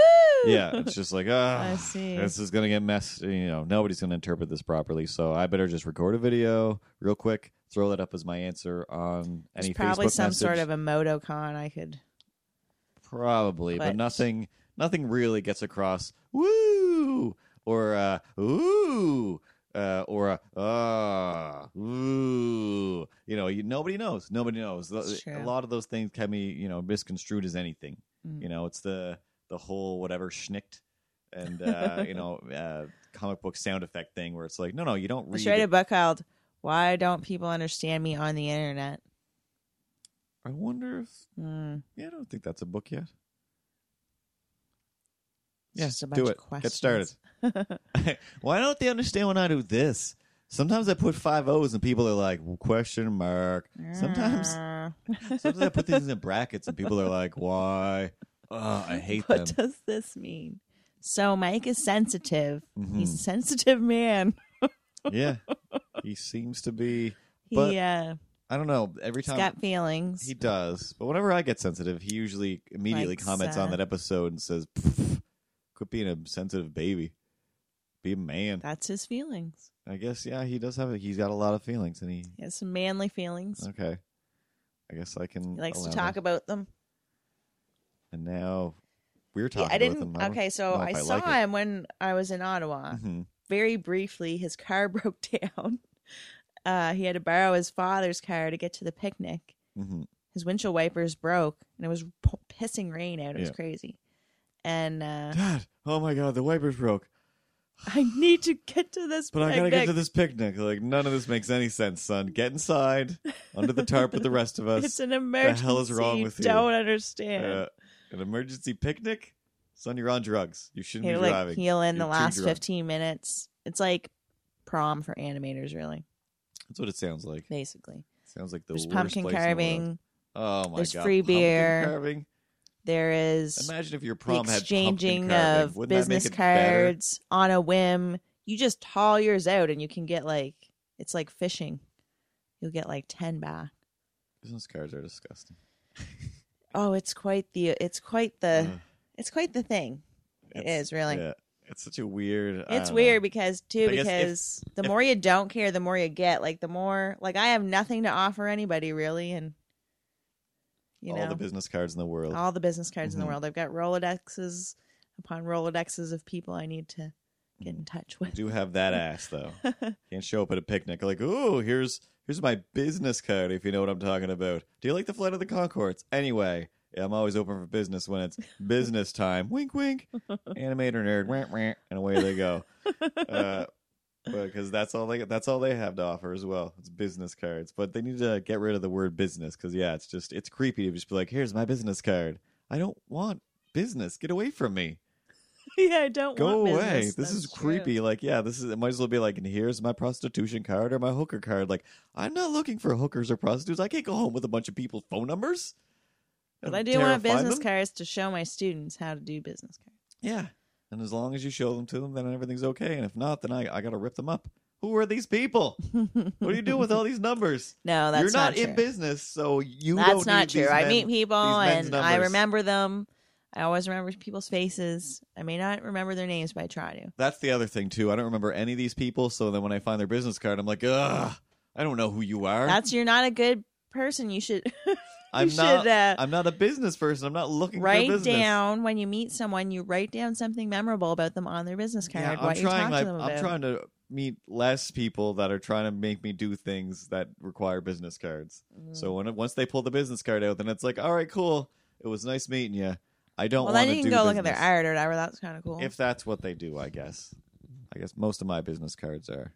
yeah, it's just like ah, I see. this is gonna get messed. You know, nobody's gonna interpret this properly, so I better just record a video real quick, throw that up as my answer on There's any probably Facebook some message. sort of a motocon I could. Probably, but, But- nothing nothing really gets across woo or uh ooh uh, or a ah ooh. You know, you, nobody knows. Nobody knows. A lot of those things can be, you know, misconstrued as anything. Mm. You know, it's the the whole whatever schnicked and uh, you know uh, comic book sound effect thing where it's like, no, no, you don't read. a book called "Why Don't People Understand Me on the Internet." I wonder if Mm, yeah, I don't think that's a book yet. it's Yeah, just a bunch do of it. Get started. Why don't they understand when I do this? Sometimes I put five O's and people are like, well, question mark. Sometimes, sometimes I put things in brackets and people are like, why? Oh, I hate that. what them. does this mean? So Mike is sensitive. Mhm. He's a sensitive man. yeah, he seems to be. He uh, I don't know. Every he's time got feelings. he does, but whenever I get sensitive, he usually immediately Likes, comments uh, on that episode and says, "Pff, "Quit being a sensitive baby. Be a man." That's his feelings. I guess yeah, he does have. A, He's got a lot of feelings, and he He has some manly feelings. okay. I guess I can. He likes to allow talk that. about them. And now we're talking Yeah, I didn't. about them. Don't okay, so know I, I saw like him when I was in Ottawa. Mhm. Very briefly, his car broke down. Uh, he had to borrow his father's car to get to the picnic. Mhm. His windshield wipers broke, and it was p- pissing rain out. It was Yeah. crazy. And uh, Dad, oh my god, the wipers broke. I need to get to this. Picnic. But I gotta get to this picnic. Like none of this makes any sense, son. Get inside under the tarp with the rest of us. It's an emergency. hell is wrong with you? Don't understand. Uh, an emergency picnic, son. You're on drugs. You shouldn't He'll be like driving. heal in the You're too last drunk. fifteen minutes. It's like prom for animators, really. That's what it sounds like. Basically, Sounds like the there's worst pumpkin place in the world. carving. Oh my There's god! free pumpkin beer. carving. There is Imagine if your prom had exchanging carving. of Wouldn't that make business it better? cards on a whim. You just haul yours out, and you can get like it's like fishing. You'll get like ten back. Business cards are disgusting. Oh, it's quite the it's quite the Ugh. it's quite the thing. It's- really. Yeah, it's such a weird. It's weird know. because too guess if- because the if- more you don't care, the more you get. Like the more like I have nothing to offer anybody really, and you all know the business cards in the world. all the business cards in Mhm. the world. I've got Rolodexes upon Rolodexes of people I need to get in touch I with. do have that ass though. Can't show up at a picnic like, oh, here's here's my business card if you know what I'm talking about. Do you like the flight of the Conchords? Anyway, yeah, I'm always open for business when it's business time. wink, wink. Animator nerd, Rant, rant, and away they go. Uh, because that's all they that's all they have to offer as well. It's business cards, but they need to get rid of the word business because yeah, it's just it's creepy to just be like, here's my business card. I don't want business. Get away from me. yeah, I don't Go away. business. This is That's true. creepy. Like, yeah, this is. It might as well be like, and here's my prostitution card or my hooker card. Like, I'm not looking for hookers or prostitutes. I can't go home with a bunch of people's phone numbers. But I do want business them. cards to show my students how to do business cards. Yeah, and as long as you show them to them, then everything's okay. And if not, then I I gotta rip them up. Who are these people? what are you doing with all these numbers? No, that's You're not, true. in business, so you That's not need true. these I meet people and I remember them. I always remember people's faces. I may not remember their names, but I try to. That's the other thing too. I don't remember any of these people, so then when I find their business card, I'm like, ugh, I don't know who you are. That's you're not a good person. You should I'm should not. uh, I'm not a business person. I'm not looking for business. write down when you meet someone. You write down something memorable about them on their business card. Yeah, I'm what you trying. Like, to them I'm trying to meet less people that are trying to make me do things that require business cards. Mm. So when once they pull the business card out, then it's like, all right, cool. It was nice meeting you. I don't well, want then you can go look at their art or whatever. That's kind of cool. If that's what they do, I guess. I guess most of my business cards are,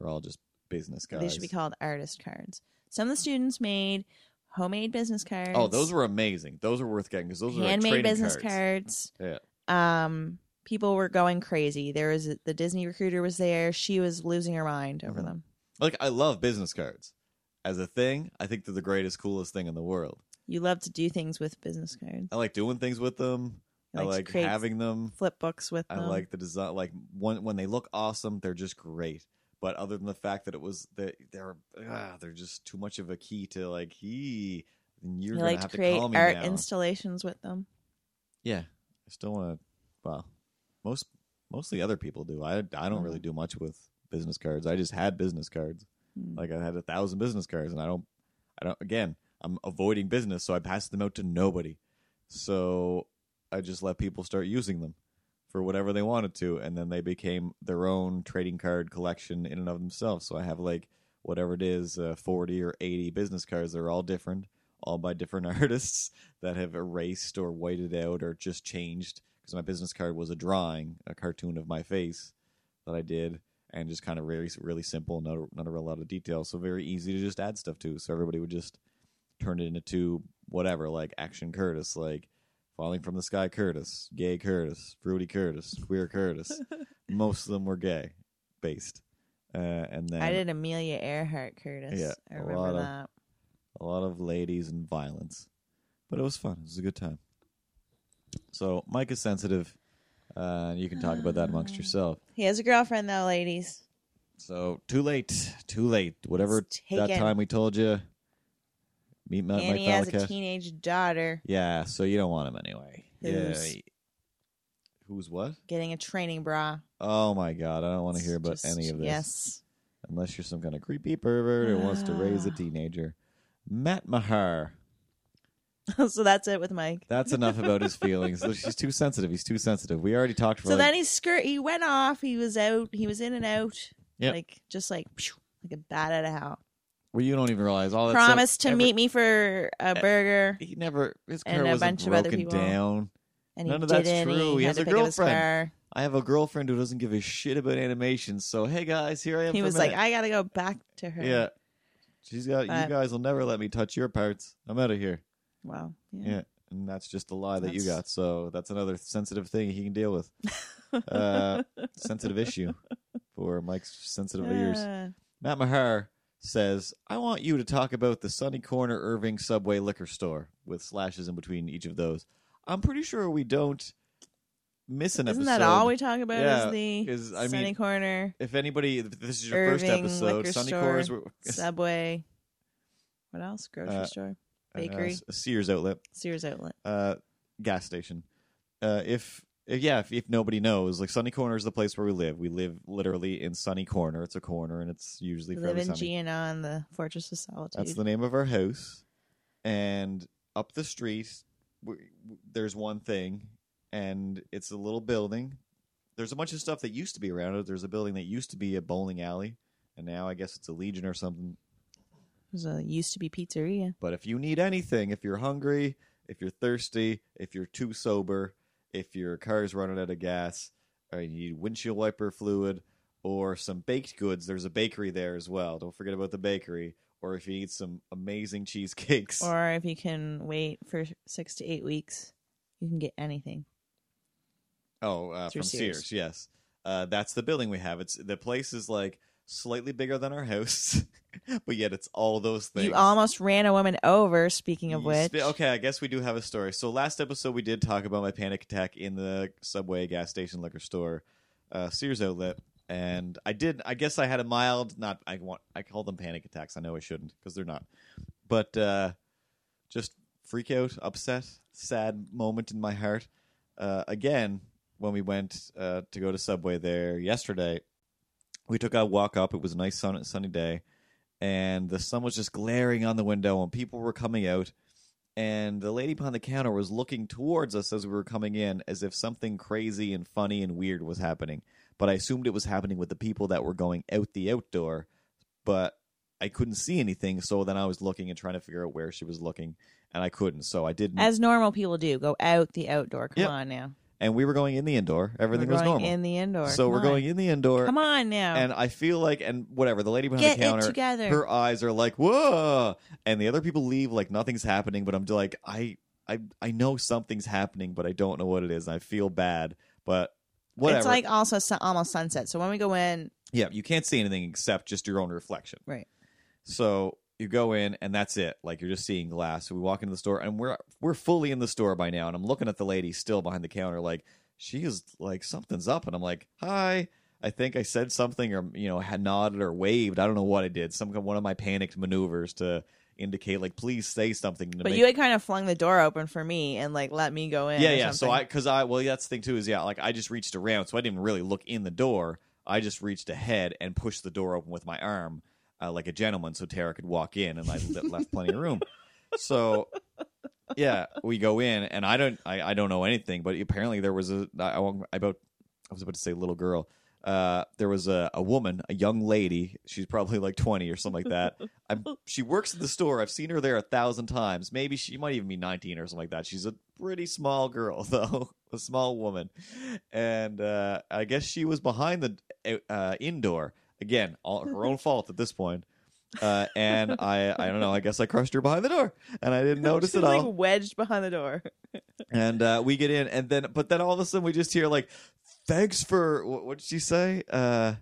are all just business cards. they should be called artist cards. Some of the students made homemade business cards. Oh, those were amazing. Those were worth getting because those like handmade trading business cards. cards. Yeah. Um, people were going crazy. There was the Disney recruiter was there. She was losing her mind over Mhm. them. Like I love business cards as a thing. I think they're the greatest, coolest thing in the world. You love to do things with business cards. I like doing things with them. I like like having them. Flip books with I them. like the design. Like when when they look awesome, they're just great. But other than the fact that it was that they're ah, they're just too much of a key to like he. You're you gonna like have to to, create call me art now. installations with them. yeah, I still want to. Well, most mostly other people do. I I don't Mhm. really do much with business cards. I just had business cards. Hmm. Like I had a thousand business cards, and I don't, I don't. Again, I'm avoiding business, so I pass them out to nobody. So I just let people start using them for whatever they wanted to, and then they became their own trading card collection in and of themselves. So I have like whatever it is, uh, forty or eighty business cards. They're all different, all by different artists that have erased or whited out or just changed. Because my business card was a drawing, a cartoon of my face that I did and just kind of really really simple, not a, not a real lot of detail, so very easy to just add stuff to. So everybody would just turn it into whatever, like Action Curtis, like Falling from the Sky Curtis, Gay Curtis, Fruity Curtis, Queer Curtis. Most of them were gay based, uh, and then I did Amelia Earhart Curtis. Yeah, I a remember lot of- a lot of ladies and violence, but it was fun. It was a good time. So Mike is sensitive. Uh, you can talk about that amongst yourself. He has a girlfriend though, ladies. So too late, too late. Whatever that time we told you. Meet Matt and Mike he has a teenage daughter Yeah, so you don't want him anyway. Who's- Yeah. Who's what? getting a training bra. Oh my god, I don't want to hear about Just- any of this. Yes. Unless you're some kind of creepy pervert who wants to raise a Ah. teenager. Matt Mahar. so that's it with Mike. That's enough about his feelings. He's too sensitive. He's too sensitive. We already talked for So like, then he skirt. He went off. He was out. He was in and out. Yep. Like just like phew, like a bat out of hell. Well, you don't even realize all that. Promised to meet me for a burger, He never. His car and a wasn't bunch of other broken people. down. and he none of that's didn't. true. He, He had has to a pick up his girlfriend. car. I have a girlfriend who doesn't give a shit about animation. So hey guys, here I am. He for a was like, minute. I gotta go back to her. yeah. She's got. But- you guys will never let me touch your parts. I'm out of here. Wow. Yeah. And that's just a lie that you That's- got. So that's another sensitive thing he can deal with. uh, sensitive issue for Mike's sensitive ears. Matt Mahar says, I want you to talk about the Sunny Corner Irving Subway liquor store with slashes in between each of those. I'm pretty sure we don't miss an episode. isn't episode. that all we talk about? Yeah, is the is- I Sunny mean- Corner if anybody, if this is your first episode, Sunny Corner, Subway? What else? Grocery Uh, store, Uh, bakery, S- Sears outlet, Sears outlet. uh, gas station. Uh, if yeah, if, if nobody knows, like Sunny Corner is the place where we live. We live literally in Sunny Corner. It's a corner, and it's usually We live in sunny. On the Fortress of Solitude. That's the name of our house. And up the street, w- w- there's one thing, and it's a little building. There's a bunch of stuff that used to be around it. There's a building that used to be a bowling alley, and now I guess it's a Legion or something. There's a used to be pizzeria. But if you need anything, if you're hungry, if you're thirsty, if you're too sober, if your car is running out of gas, or you need windshield wiper fluid, or some baked goods, there's a bakery there as well. Don't forget about the bakery. Or if you need some amazing cheesecakes. Or if you can wait for six to eight weeks, you can get anything. Oh, uh, from Sears. Sears. yes. Uh, that's the building we have. It's the place is like slightly bigger than our house, but yet it's all those things. You almost ran a woman over. Speaking of which, okay, I guess we do have a story. So last episode we did talk about my panic attack in the subway gas station liquor store, uh, Sears outlet, and I did. I guess I had a mild, not I want. I call them panic attacks. I know I shouldn't because they're not, but uh, just freak out, upset, sad moment in my heart. Uh, again, when we went uh, to go to Subway there yesterday, we took a walk up. It was a nice sun- sunny day, and the sun was just glaring on the window, and people were coming out. And the lady behind the counter was looking towards us as we were coming in, as if something crazy and funny and weird was happening. But I assumed it was happening with the people that were going out the outdoor. But I couldn't see anything, so then I was looking and trying to figure out where she was looking, and I couldn't. So I didn't. as normal people do, go out the outdoor. Come Yep. on now. And we were going in the indoor. Everything we're was going normal. in the indoor. so Come we're on. going in the indoor. Come on now. and I feel like, and whatever, the lady behind Get the counter, together. her eyes are like, whoa, and the other people leave like nothing's happening, but I'm like, I, I, I know something's happening, but I don't know what it is, and I feel bad, but whatever. It's like also sun- almost sunset. So when we go in, yeah, you can't see anything except just your own reflection. right? So you go in and that's it. Like you're just seeing glass. So we walk into the store and we're we're fully in the store by now. And I'm looking at the lady still behind the counter, like she is like something's up. And I'm like, hi. I think I said something or you know had nodded or waved. I don't know what I did. Some one of my panicked maneuvers to indicate like please say something. To But make you had kind of flung the door open for me and like let me go in. yeah yeah. So. I because I well that's the thing too is yeah like I just reached around so I didn't really look in the door. I just reached ahead and pushed the door open with my arm uh, like a gentleman so Tara could walk in and I left plenty of room. So yeah, we go in and I don't I, I don't know anything, but apparently there was a I, I about I was about to say little girl. Uh, there was a, a woman, a young lady. She's probably like twenty or something like that. I'm, she works at the store. I've seen her there a thousand times. Maybe she might even be nineteen or something like that. She's a pretty small girl though, a small woman, and uh, I guess she was behind the uh, indoor again. All her own fault at this point. Uh, and I, I don't know. I guess I crushed her behind the door, and I didn't notice She's it all. like wedged behind the door. and uh, we get in, and then but then all of a sudden we just hear like, "Thanks for what, what did she say? Uh,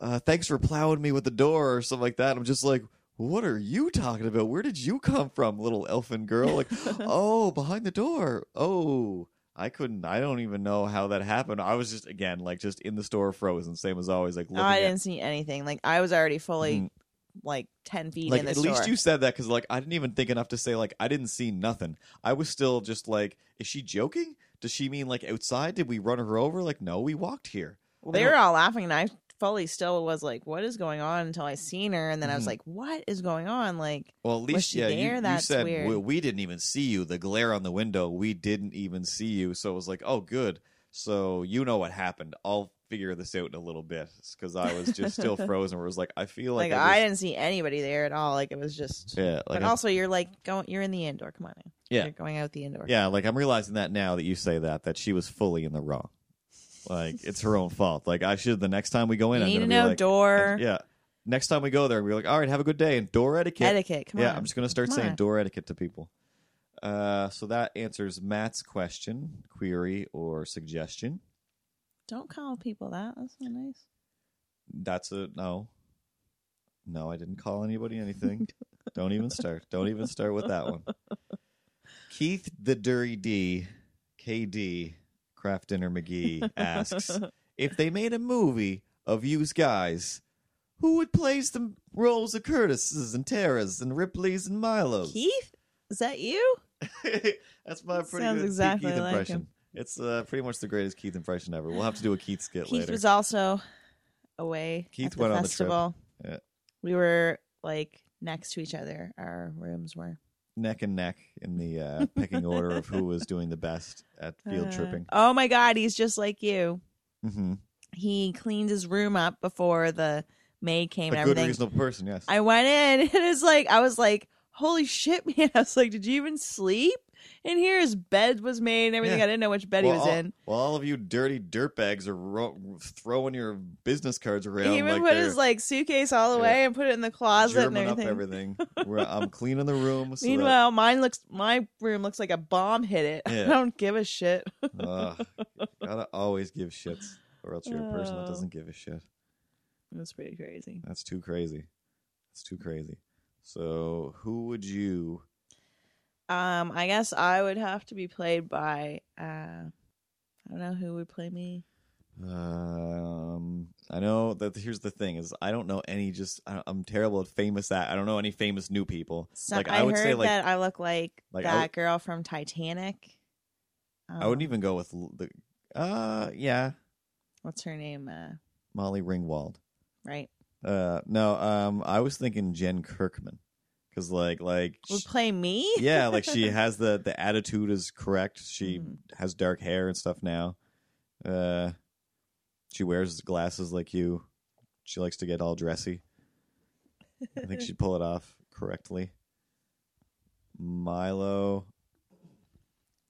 uh, thanks for plowing me with the door or something like that." I'm just like, "What are you talking about? Where did you come from, little elfin girl?" Like, "Oh, behind the door. Oh." I couldn't. I don't even know how that happened. I was just again like just in the store, frozen, same as always. Like looking I didn't see anything. Like I was already fully Mhm. like ten feet like in the at store. least you said that because like I didn't even think enough to say like I didn't see nothing. I was still just like, is she joking? Does she mean like outside? Did we run her over? Like, no, we walked here. well, they were all laughing, and I fully still was like, "What is going on?" Until I seen her, and then I was Mhm. like, "What is going on?" Like, Well, at least yeah, you, there? you That's said weird. we, we didn't even see you. The glare on the window, we didn't even see you. So it was like, oh, good. So you know what happened. I'll figure this out in a little bit because I was just still frozen. Where it was like, I feel like, like, I, I, didn't see anybody there at all. Like it was just. yeah, like but I- also, you're like going. You're in the indoor. Come on, now. Yeah. you're going out the indoor. Yeah, like I'm realizing that now that you say that that she was fully in the wrong. Like it's her own fault. Like I should the next time we go in, you I'm need to gonna know be like, door yeah. Next time we go there, we're like, all right, have a good day and door etiquette. etiquette. Come yeah, on. I'm just gonna start Come saying on. door etiquette to people. Uh, so that answers Matt's question, query, or suggestion. Don't call people that. That's not nice. That's a no. No, I didn't call anybody anything. Don't even start. Don't even start with that one. Keith the Dirty D, KD, Craft Dinner McGee asks if they made a movie of yous guys, who would plays the roles of Curtis's and Tara's and Ripley's and Milo's? Keith, is that you? That's my pretty Sounds good exactly Keith like impression. him. It's uh, pretty much the greatest Keith impression ever. We'll have to do a Keith skit Keith later. Keith was also away. Keith at the went on the trip. Yeah. We were like next to each other. Our rooms were neck and neck in the uh, pecking order of who was doing the best at field Uh, tripping. Oh my god, he's just like you. Mm-hmm. He cleaned his room up before the maid came A and good, everything. reasonable person. Yes. I went in and it's like I was like, holy shit, man! I was like, did you even sleep in here? His bed was made and everything. Yeah. I didn't know which bed well, he was all, in. Well, all of you dirty dirtbags are ro- throwing your business cards around. He even like put his like suitcase all the way and put it in the closet and German up everything. everything. We're, I'm cleaning the room. So that- Meanwhile, mine looks my room looks like a bomb hit it. Yeah. I don't give a shit. Ugh, gotta always give shits, or else you're a person that Oh. doesn't give a shit. That's pretty crazy. That's too crazy. That's too crazy. So, who would you? Um, I guess I would have to be played by uh I don't know who would play me. Um, I know that. Here's the thing: is I don't know any. Just I, I'm terrible at famous. That I don't know any famous new people. So, like I, I would heard say, like that I look like, like, that would- girl from Titanic. I wouldn't Um, even go with the. Uh, yeah, What's her name? Uh, Molly Ringwald. right. Uh, no. Um, I was thinking Jen Kirkman, because like like Would play me? yeah, like she has the the attitude is correct. She Mhm. has dark hair and stuff now. Uh, she wears glasses like you. She likes to get all dressy. I think she'd pull it off correctly. Milo.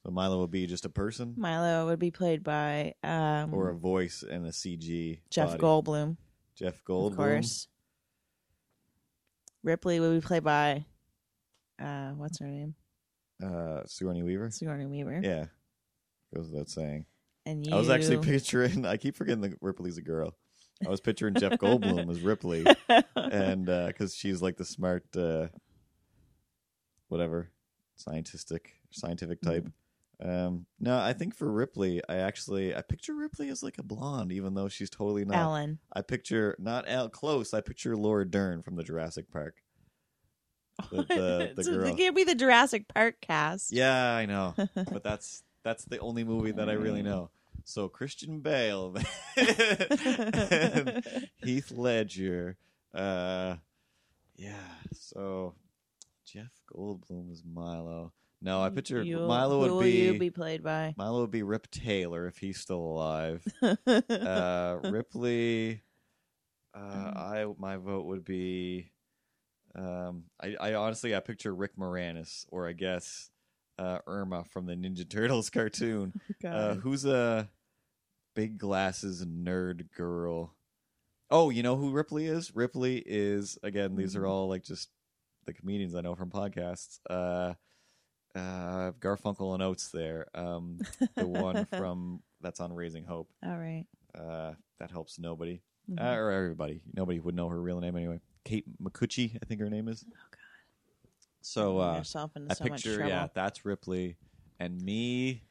So Milo would be just a person Milo would be played by um or a voice and a CG. Jeff body. Goldblum, Jeff Goldblum. of course. Ripley would be played by uh what's her name? Uh, Sigourney Weaver. Sigourney Weaver. Yeah, goes without saying. And you I was actually picturing. I keep forgetting that Ripley's a girl. I was picturing Jeff Goldblum as Ripley, and uh because she's like the smart, uh, whatever, scientific, scientific type. Um, no, I think for Ripley, I actually I picture Ripley as like a blonde, even though she's totally not. Ellen. I picture not Al close. I picture Laura Dern from the Jurassic Park. The, the, the So girl. It can't be the Jurassic Park cast. Yeah, I know, but that's that's the only movie that I really know. So Christian Bale, Heath Ledger, uh, yeah. So Jeff Goldblum is Milo. No, I picture You- Milo who would will be, you be played by? Milo would be Rip Taylor if he's still alive. uh, Ripley, uh, I my vote would be. Um, I, I honestly I picture Rick Moranis or I guess uh, Irma from the Ninja Turtles cartoon. Uh, who's a big glasses nerd girl? Oh, you know who Ripley is? Ripley is again. These are all like just the comedians I know from podcasts. Uh, uh, Garfunkel and Oates. There, um, the one from that's on Raising Hope. All right. Uh, that helps nobody Mhm. uh, or everybody. Nobody would know her real name anyway. Kate Micucci, I think her name is. oh God. So uh, yourself into I so much picture, trouble. yeah, that's Ripley, and me.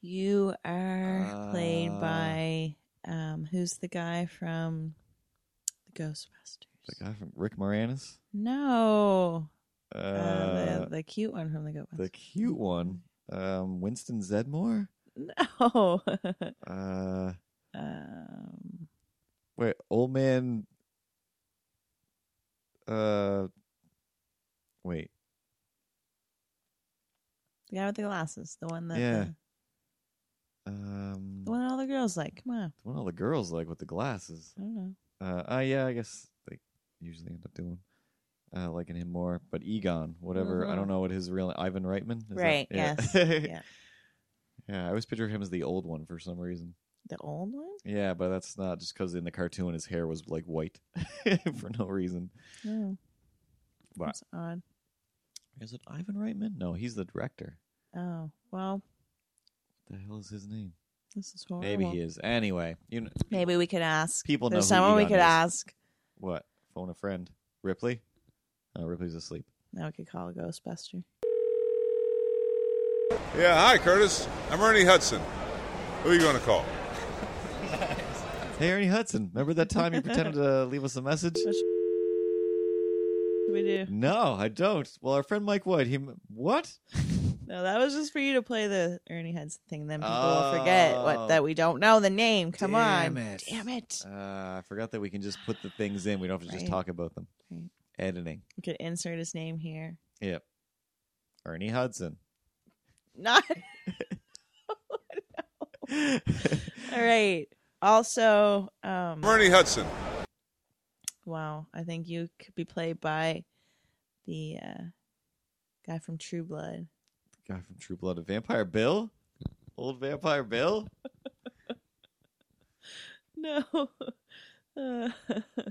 You are played Uh, by um who's the guy from the Ghostbusters? The guy from Rick Moranis. No. Uh, Uh, the, the cute one from the Ghostbusters. the cute one, um, Winston Zeddemore. No. Uh, um wait, old man. Uh, wait, the guy with the glasses. The one that Yeah. the, um, the one all the girls like. Come on. The one all the girls like with the glasses. I don't know. Uh, uh yeah, I guess they usually end up doing uh, liking him more. But Egon, whatever, I Mhm. don't know what his real Ivan Reitman. Is that- Right, yeah. yes, yeah. yeah, I always picture him as the old one for some reason. The old one? Yeah, but that's not just because in the cartoon his hair was like white for no reason. Oh, But that's odd. is it Ivan Reitman? No, he's the director. Oh, well, What the hell is his name? this is horrible. Maybe he is. Anyway, you know, Maybe we could ask. People know There's someone we could is. ask. what? Phone a friend. Ripley. Oh, Ripley's asleep. Now we could call a Ghostbuster. Yeah, hi, Curtis. I'm Ernie Hudson. Who are you going to call? Hey, Ernie Hudson. Remember that time you pretended to leave us a message? What we do? No, I don't. Well, our friend Mike White, he what? No, that was just for you to play the Ernie Hudson thing. Then people will forget what that we don't know the name. Come Damn on, it. damn it! Uh, I forgot that we can just put the things in. We don't have to just Right. talk about them. Right. Editing. We could insert his name here. Yep. Ernie Hudson. Not all right. Also, um, Ernie Hudson. wow, I think you could be played by the uh, guy from True Blood. Guy from True Blood, Vampire Bill. Old Vampire Bill. No. Uh,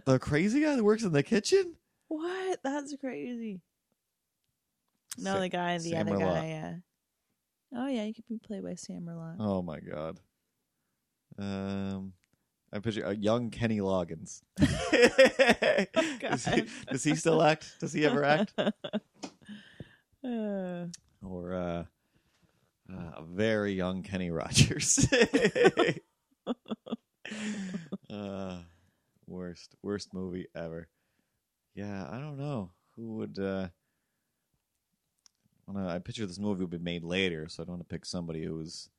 The crazy guy that works in the kitchen. What? That's crazy. No, Sa- the guy, the Sam other Merlotte. guy. Uh, oh yeah, you could be played by Sam Merlotte. Oh my god. Um, I picture a young Kenny Loggins. does, he, does he still act? Does he ever act? Uh, Or uh, uh, a very young Kenny Rogers. uh, worst, worst movie ever. Yeah, I don't know who would. Uh, I, picture this movie would be made later, so I don't want to pick somebody who's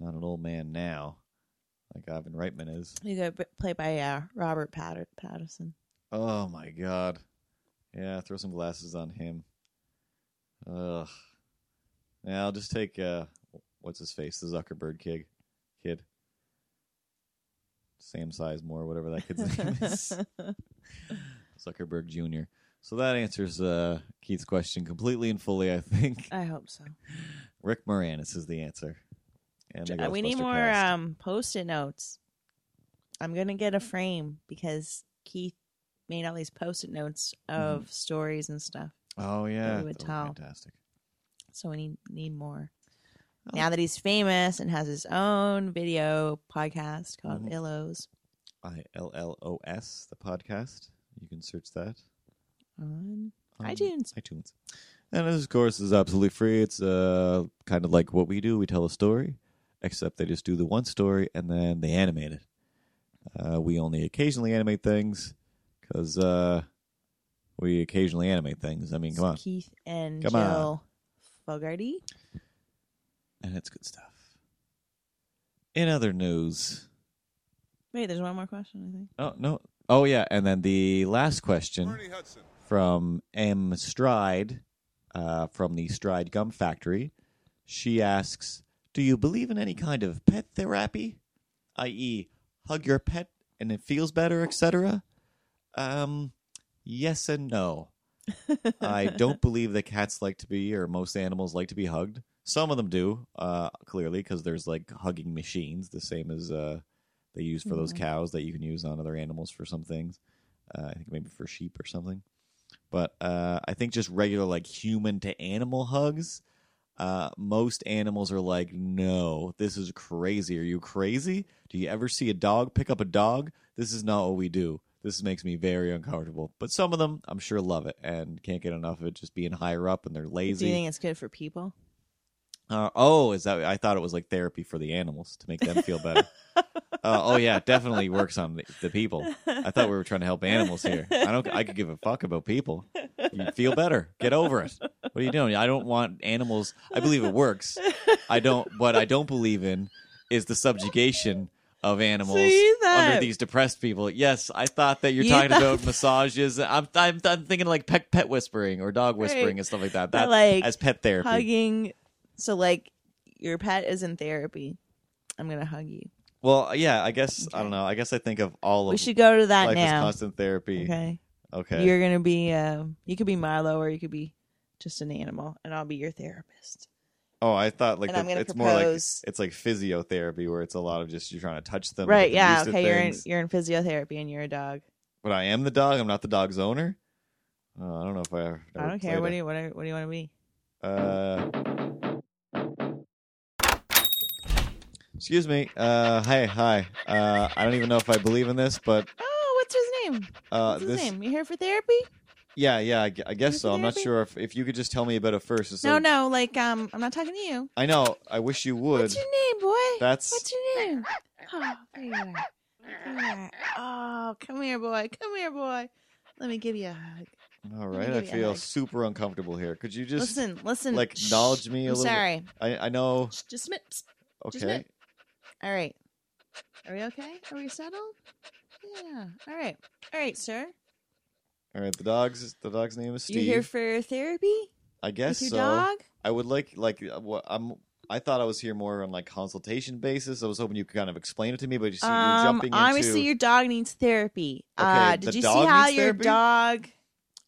not an old man now, like Ivan Reitman is. you got b- played by uh, Robert Patter- Patterson. Oh my god. Yeah, throw some glasses on him. Ugh. Yeah, I'll just take uh what's his face, the Zuckerberg kid. Kid. Sam Sizemore, whatever that kid's name is. Zuckerberg Jr. So that answers uh Keith's question completely and fully, I think. I hope so. Rick Moranis is the answer. And the we need more cast. um, post-it notes. I'm gonna get a frame because Keith made all these post-it notes of Mm-hmm. stories and stuff. Oh yeah. we would tell. fantastic. So we need need more. Oh. Now that he's famous and has his own video podcast called Mhm. Illos I L L O S, the podcast. You can search that. on on iTunes. iTunes. And this, course, is absolutely free. It's uh, kind of like what we do. We tell a story, except they just do the one story and then they animate it. Uh, we only occasionally animate things because uh, we occasionally animate things. I mean, come on. Keith and Come on. Fogarty. And it's good stuff. In other news, Wait, there's one more question. I think. oh, no. Oh, yeah. And then the last question. From M. Stride uh, from the Stride Gum Factory. She asks, "Do you believe in any kind of pet therapy, i.e., hug your pet and it feels better, etc.?" Um, yes and no. I don't believe that cats like to be, or most animals like to be hugged. Some of them do, uh, clearly, because there's like hugging machines, the same as uh, they use for those cows that you can use on other animals for some things. Uh, I think maybe for sheep or something. But uh, I think just regular like human to animal hugs. Uh, most animals are like, no, this is crazy. Are you crazy? Do you ever see a dog pick up a dog? This is not what we do. This makes me very uncomfortable. But some of them, I'm sure, love it and can't get enough of it just being higher up and they're lazy. Do you think it's good for people? Uh, oh, is that? I thought it was like therapy for the animals to make them feel better. uh, oh yeah, it definitely works on the, the people. I thought we were trying to help animals here. I don't. I could give a fuck about people. You feel better. Get over it. What are you doing? I don't want animals. I believe it works. I don't. What I don't believe in is the subjugation of animals under these depressed people. Yes, I thought that you're You talking about massages. I'm, I'm, I'm thinking like pet, pet whispering or dog whispering Right. and stuff like that. That like, as pet therapy. Hugging. So like, your pet is in therapy. I'm gonna hug you. Well, yeah, I guess I don't know. I guess I think of all of We should go to that life now. constant therapy. Okay. Okay. You're gonna be. Uh, you could be Milo, or you could be just an animal, and I'll be your therapist. oh, I thought like that- it's more like it's like physiotherapy where it's a lot of just you're trying to touch them. right? Yeah. Okay. You're in. You're in physiotherapy, and you're a dog. But I am the dog. I'm not the dog's owner. Oh, I don't know if I. Ever, I don't care. What do you? What do, what do you want to be? Uh, excuse me. Uh, hi, hi. Uh, I don't even know if I believe in this, but Oh, what's his name? uh, What's his this. name? You here for therapy? Yeah, yeah. I, gu- I guess so. I'm not sure if if you could just tell me about it first. No, no. Like, um, I'm not talking to you. I know. I wish you would. What's your name, boy? That's What's your name? Oh, there you are. Come here. Oh, come here, boy. Come here, boy. Let me give you a hug. all right. give I you a feel hug. super uncomfortable here. Could you just listen, listen. like Shh. acknowledge me a I'm little? bit? sorry. I I know. Shh, Just a Just Okay. minute. All right. Are we okay? Are we settled? Yeah. All right. All right, sir. All right. The dog's the dog's name is Steve. You here for therapy I guess with so. your dog? I would like like uh, what I'm. I thought I was here more on like consultation basis. I was hoping you could kind of explain it to me, but you see, you're Um, jumping into. obviously, your dog needs therapy. Okay, uh, the did you dog see how needs your therapy? dog?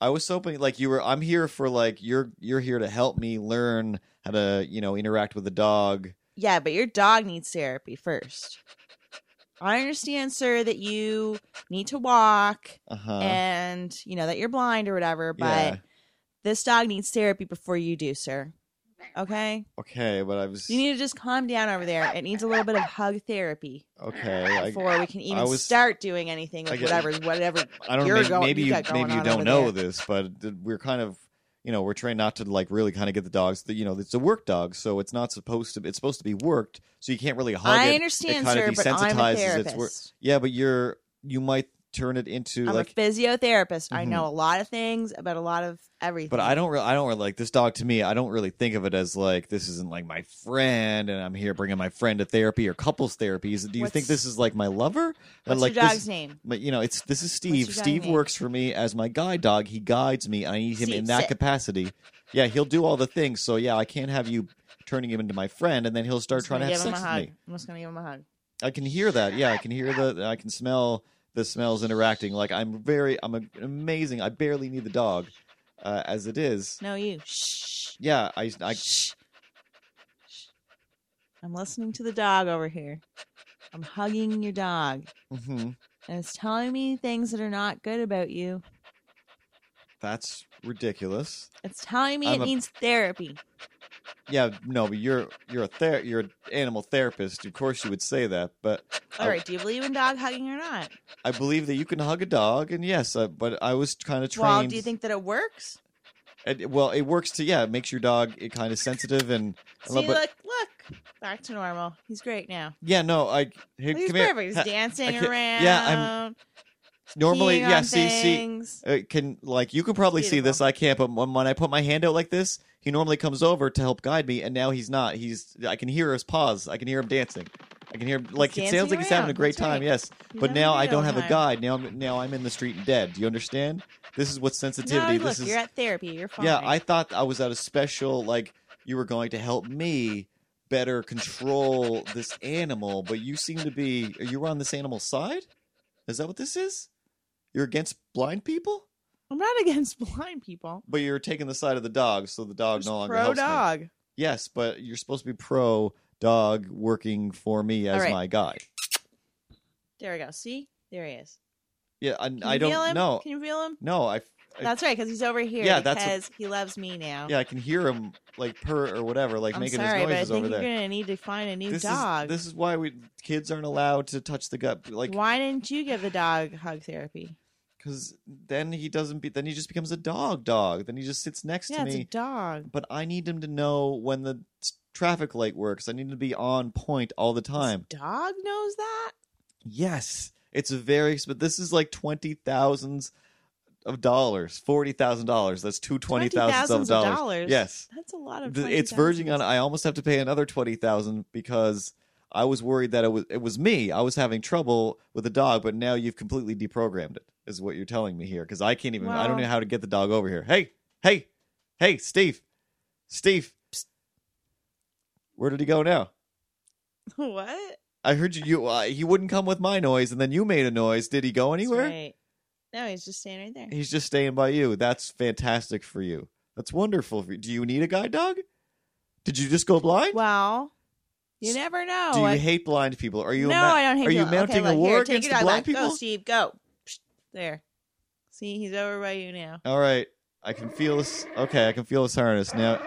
I was hoping like you were. I'm here for like you're you're here to help me learn how to you know interact with the dog. Yeah, but your dog needs therapy first. I understand, sir, that you need to walk Uh huh. and you know that you're blind or whatever, but yeah. this dog needs therapy before you do, sir. Okay? Okay, but I was You need to just calm down over there. It needs a little bit of hug therapy okay. I, before we can even was- start doing anything with whatever whatever I don't. Maybe, going- maybe you you maybe you don't know there. this, but we're kind of you know we're trained not to like really kind of get the dogs. The, you know, it's a work dog, so it's not supposed to. It's supposed to be worked, so you can't really hug I it. understand, it kind sir, of but I'm a desensitizes its work. Yeah, but you're you might turn it into I'm like a physiotherapist. I Mhm. know a lot of things about a lot of everything. But I don't. Re- I don't really like this dog. To me, I don't really think of it as like this isn't like my friend, and I'm here bringing my friend to therapy or couples therapy. Is do you think this is like my lover? What's like your dog's this, name? But you know, it's this is your Steve. Steve name? works for me as my guide dog. He guides me. I need him Steve, in that sit. capacity. Yeah, he'll do all the things. So yeah, I can't have you turning him into my friend, and then he'll start trying to gonna have give him sex a with hug. me. I'm just gonna give him a hug. I can hear that. Yeah, I can hear the. I can smell the smells interacting. Like I'm very. I'm a, amazing. I barely need the dog, uh, as it is. No, you. Shh. Yeah, I. I Shh. I'm listening to the dog over here. I'm hugging your dog, mm-hmm. and it's telling me things that are not good about you. That's ridiculous. It's telling me I'm it a- needs therapy. Yeah, no, but you're you're a ther- you're an animal therapist. Of course, you would say that, but All I- right, do you believe in dog hugging or not? I believe that you can hug a dog, and yes, uh, but I was kind of trained. Well, do you think that it works? well, it works to yeah, it makes your dog it kind of sensitive and. See, look, look, back to normal. He's great now. yeah, no, I here, He's come here. He's dancing around. yeah, I'm- normally, yeah, see, see, things. uh, can like you can probably see this. I can't, but when, when I put my hand out like this, he normally comes over to help guide me, and now he's not. He's I can hear his paws. I can hear him dancing. I can hear him like it sounds like he's having a great That's time. right. Yes, He's but now i don't have a guide. Now I'm now I'm in the street dead. Do you understand? This is what sensitivity No, look, this is you're at therapy. You're fine. yeah. I thought I was at a special like you were going to help me better control this animal, but you seem to be. You were on this animal's side. Is that what this is? You're against blind people, I'm not against blind people. but you're taking the side of the dog, so the dog no longer pro helps me. dog. Yes, but you're supposed to be pro dog working for me as All right. my guy. There we go. See, there he is. Yeah, I, Can I you feel don't him? know. Can you feel him? No, I, I- That's right, because he's over here. Yeah, that's a- because he loves me now. yeah, I can hear him like purr or whatever, like I'm making sorry, his but I noises think over you're there. gonna need to find a new This dog. is this is why we kids aren't allowed to touch the gut, like Why didn't you give the dog hug therapy? Because then he doesn't be then he just becomes a dog dog. Then he just sits next Yeah, to me it's a dog. But I need him to know when the traffic light works. I need him to be on point all the time. This dog knows that. Yes, it's a very but this is like twenty thousands of dollars, forty thousand dollars. That's two twenty thousands of dollars. Yes, That's a lot of. It's verging on. I almost have to pay another twenty thousand because I was worried that it was it was me. I was having trouble with the dog, but now you've completely deprogrammed it. Is what you're telling me here because I can't even. I don't know how to get the dog over here. Hey, hey, hey, Steve, Steve. Psst. Where did he go now? what? I heard you. You uh, he wouldn't come with my noise, and then you made a noise. Did he go That's anywhere? right. No, he's just staying right there. He's just staying by you. That's fantastic for you. That's wonderful. For you. Do you need a guide dog? Did you just go blind? Well, you never know. Do you I- hate blind people? Are you? no, ma- I don't hate Are you people. mounting okay, a look, war here, take against the blind back. people? Go, Steve. Go. There. See, he's over by you now. All right, I can feel this. Okay, I can feel his harness now.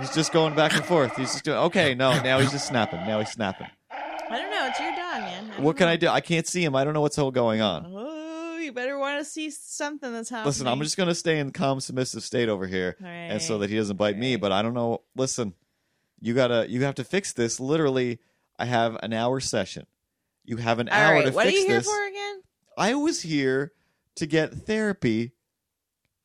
He's just going back and forth. He's just doing. Okay, no, now he's just snapping. Now he's snapping. I don't know. It's your dog, man. What don't can. I do? I can't see him. I don't know what's all going on. Oh, you better want to see something that's happening. Listen, I'm just gonna stay in calm, submissive state over here, All and so that he doesn't bite me. But I don't know. Listen, you gotta, you have to fix this. Literally, I have an hour session, You have an All hour right, to what are fix you here this. for again? I was here to get therapy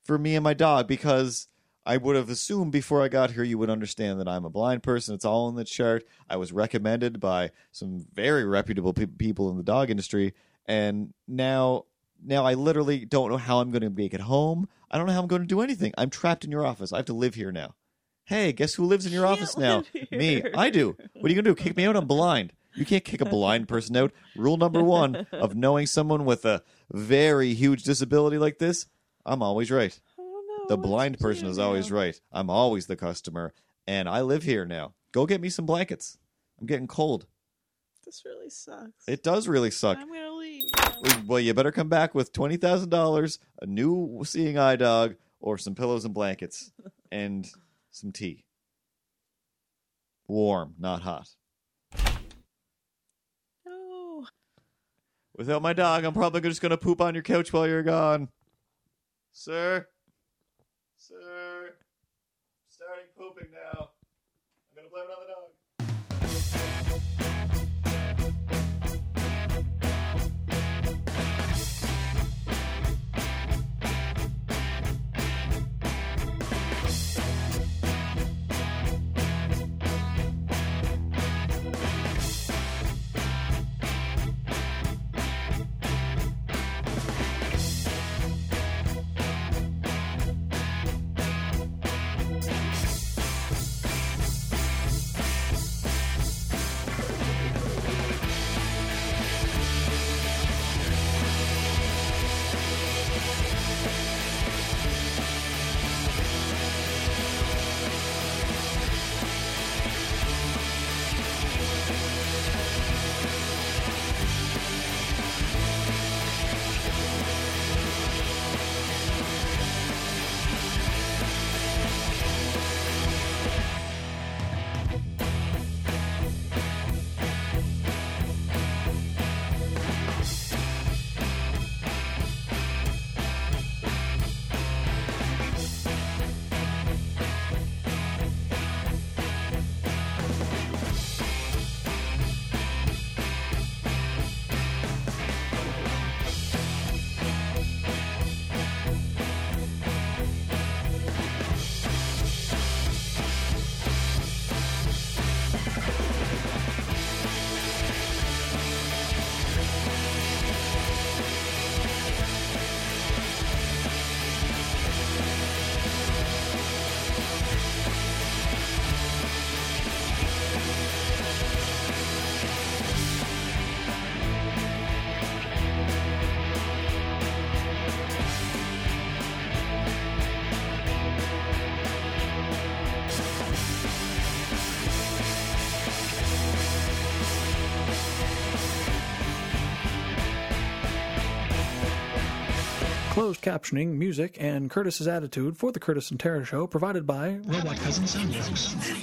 for me and my dog because I would have assumed before I got here you would understand that I'm a blind person. It's all in the chart. I was recommended by some very reputable pe- people in the dog industry, and now now I literally don't know how I'm going to make it home. I don't know how I'm going to do anything. I'm trapped in your office. I have to live here now. Hey, guess who lives in your office now? Me. I do. What are you going to do? Kick me out? I'm blind. You can't kick a blind person out. Rule number one of knowing someone with a very huge disability like this, I'm always right. I don't know. The blind person is always right. I'm always the customer, and I live here now. Go get me some blankets. I'm getting cold. This really sucks. It does really suck. I'm gonna leave. now. Well, you better come back with twenty thousand dollars, a new seeing eye dog, or some pillows and blankets, and some tea. Warm, not hot. No. Without my dog, I'm probably just going to poop on your couch while you're gone. Sir? Sir? Starting pooping now. Closed captioning, music, and Curtis's attitude for the Curtis and Tara Show provided by Robot Cousin. Robot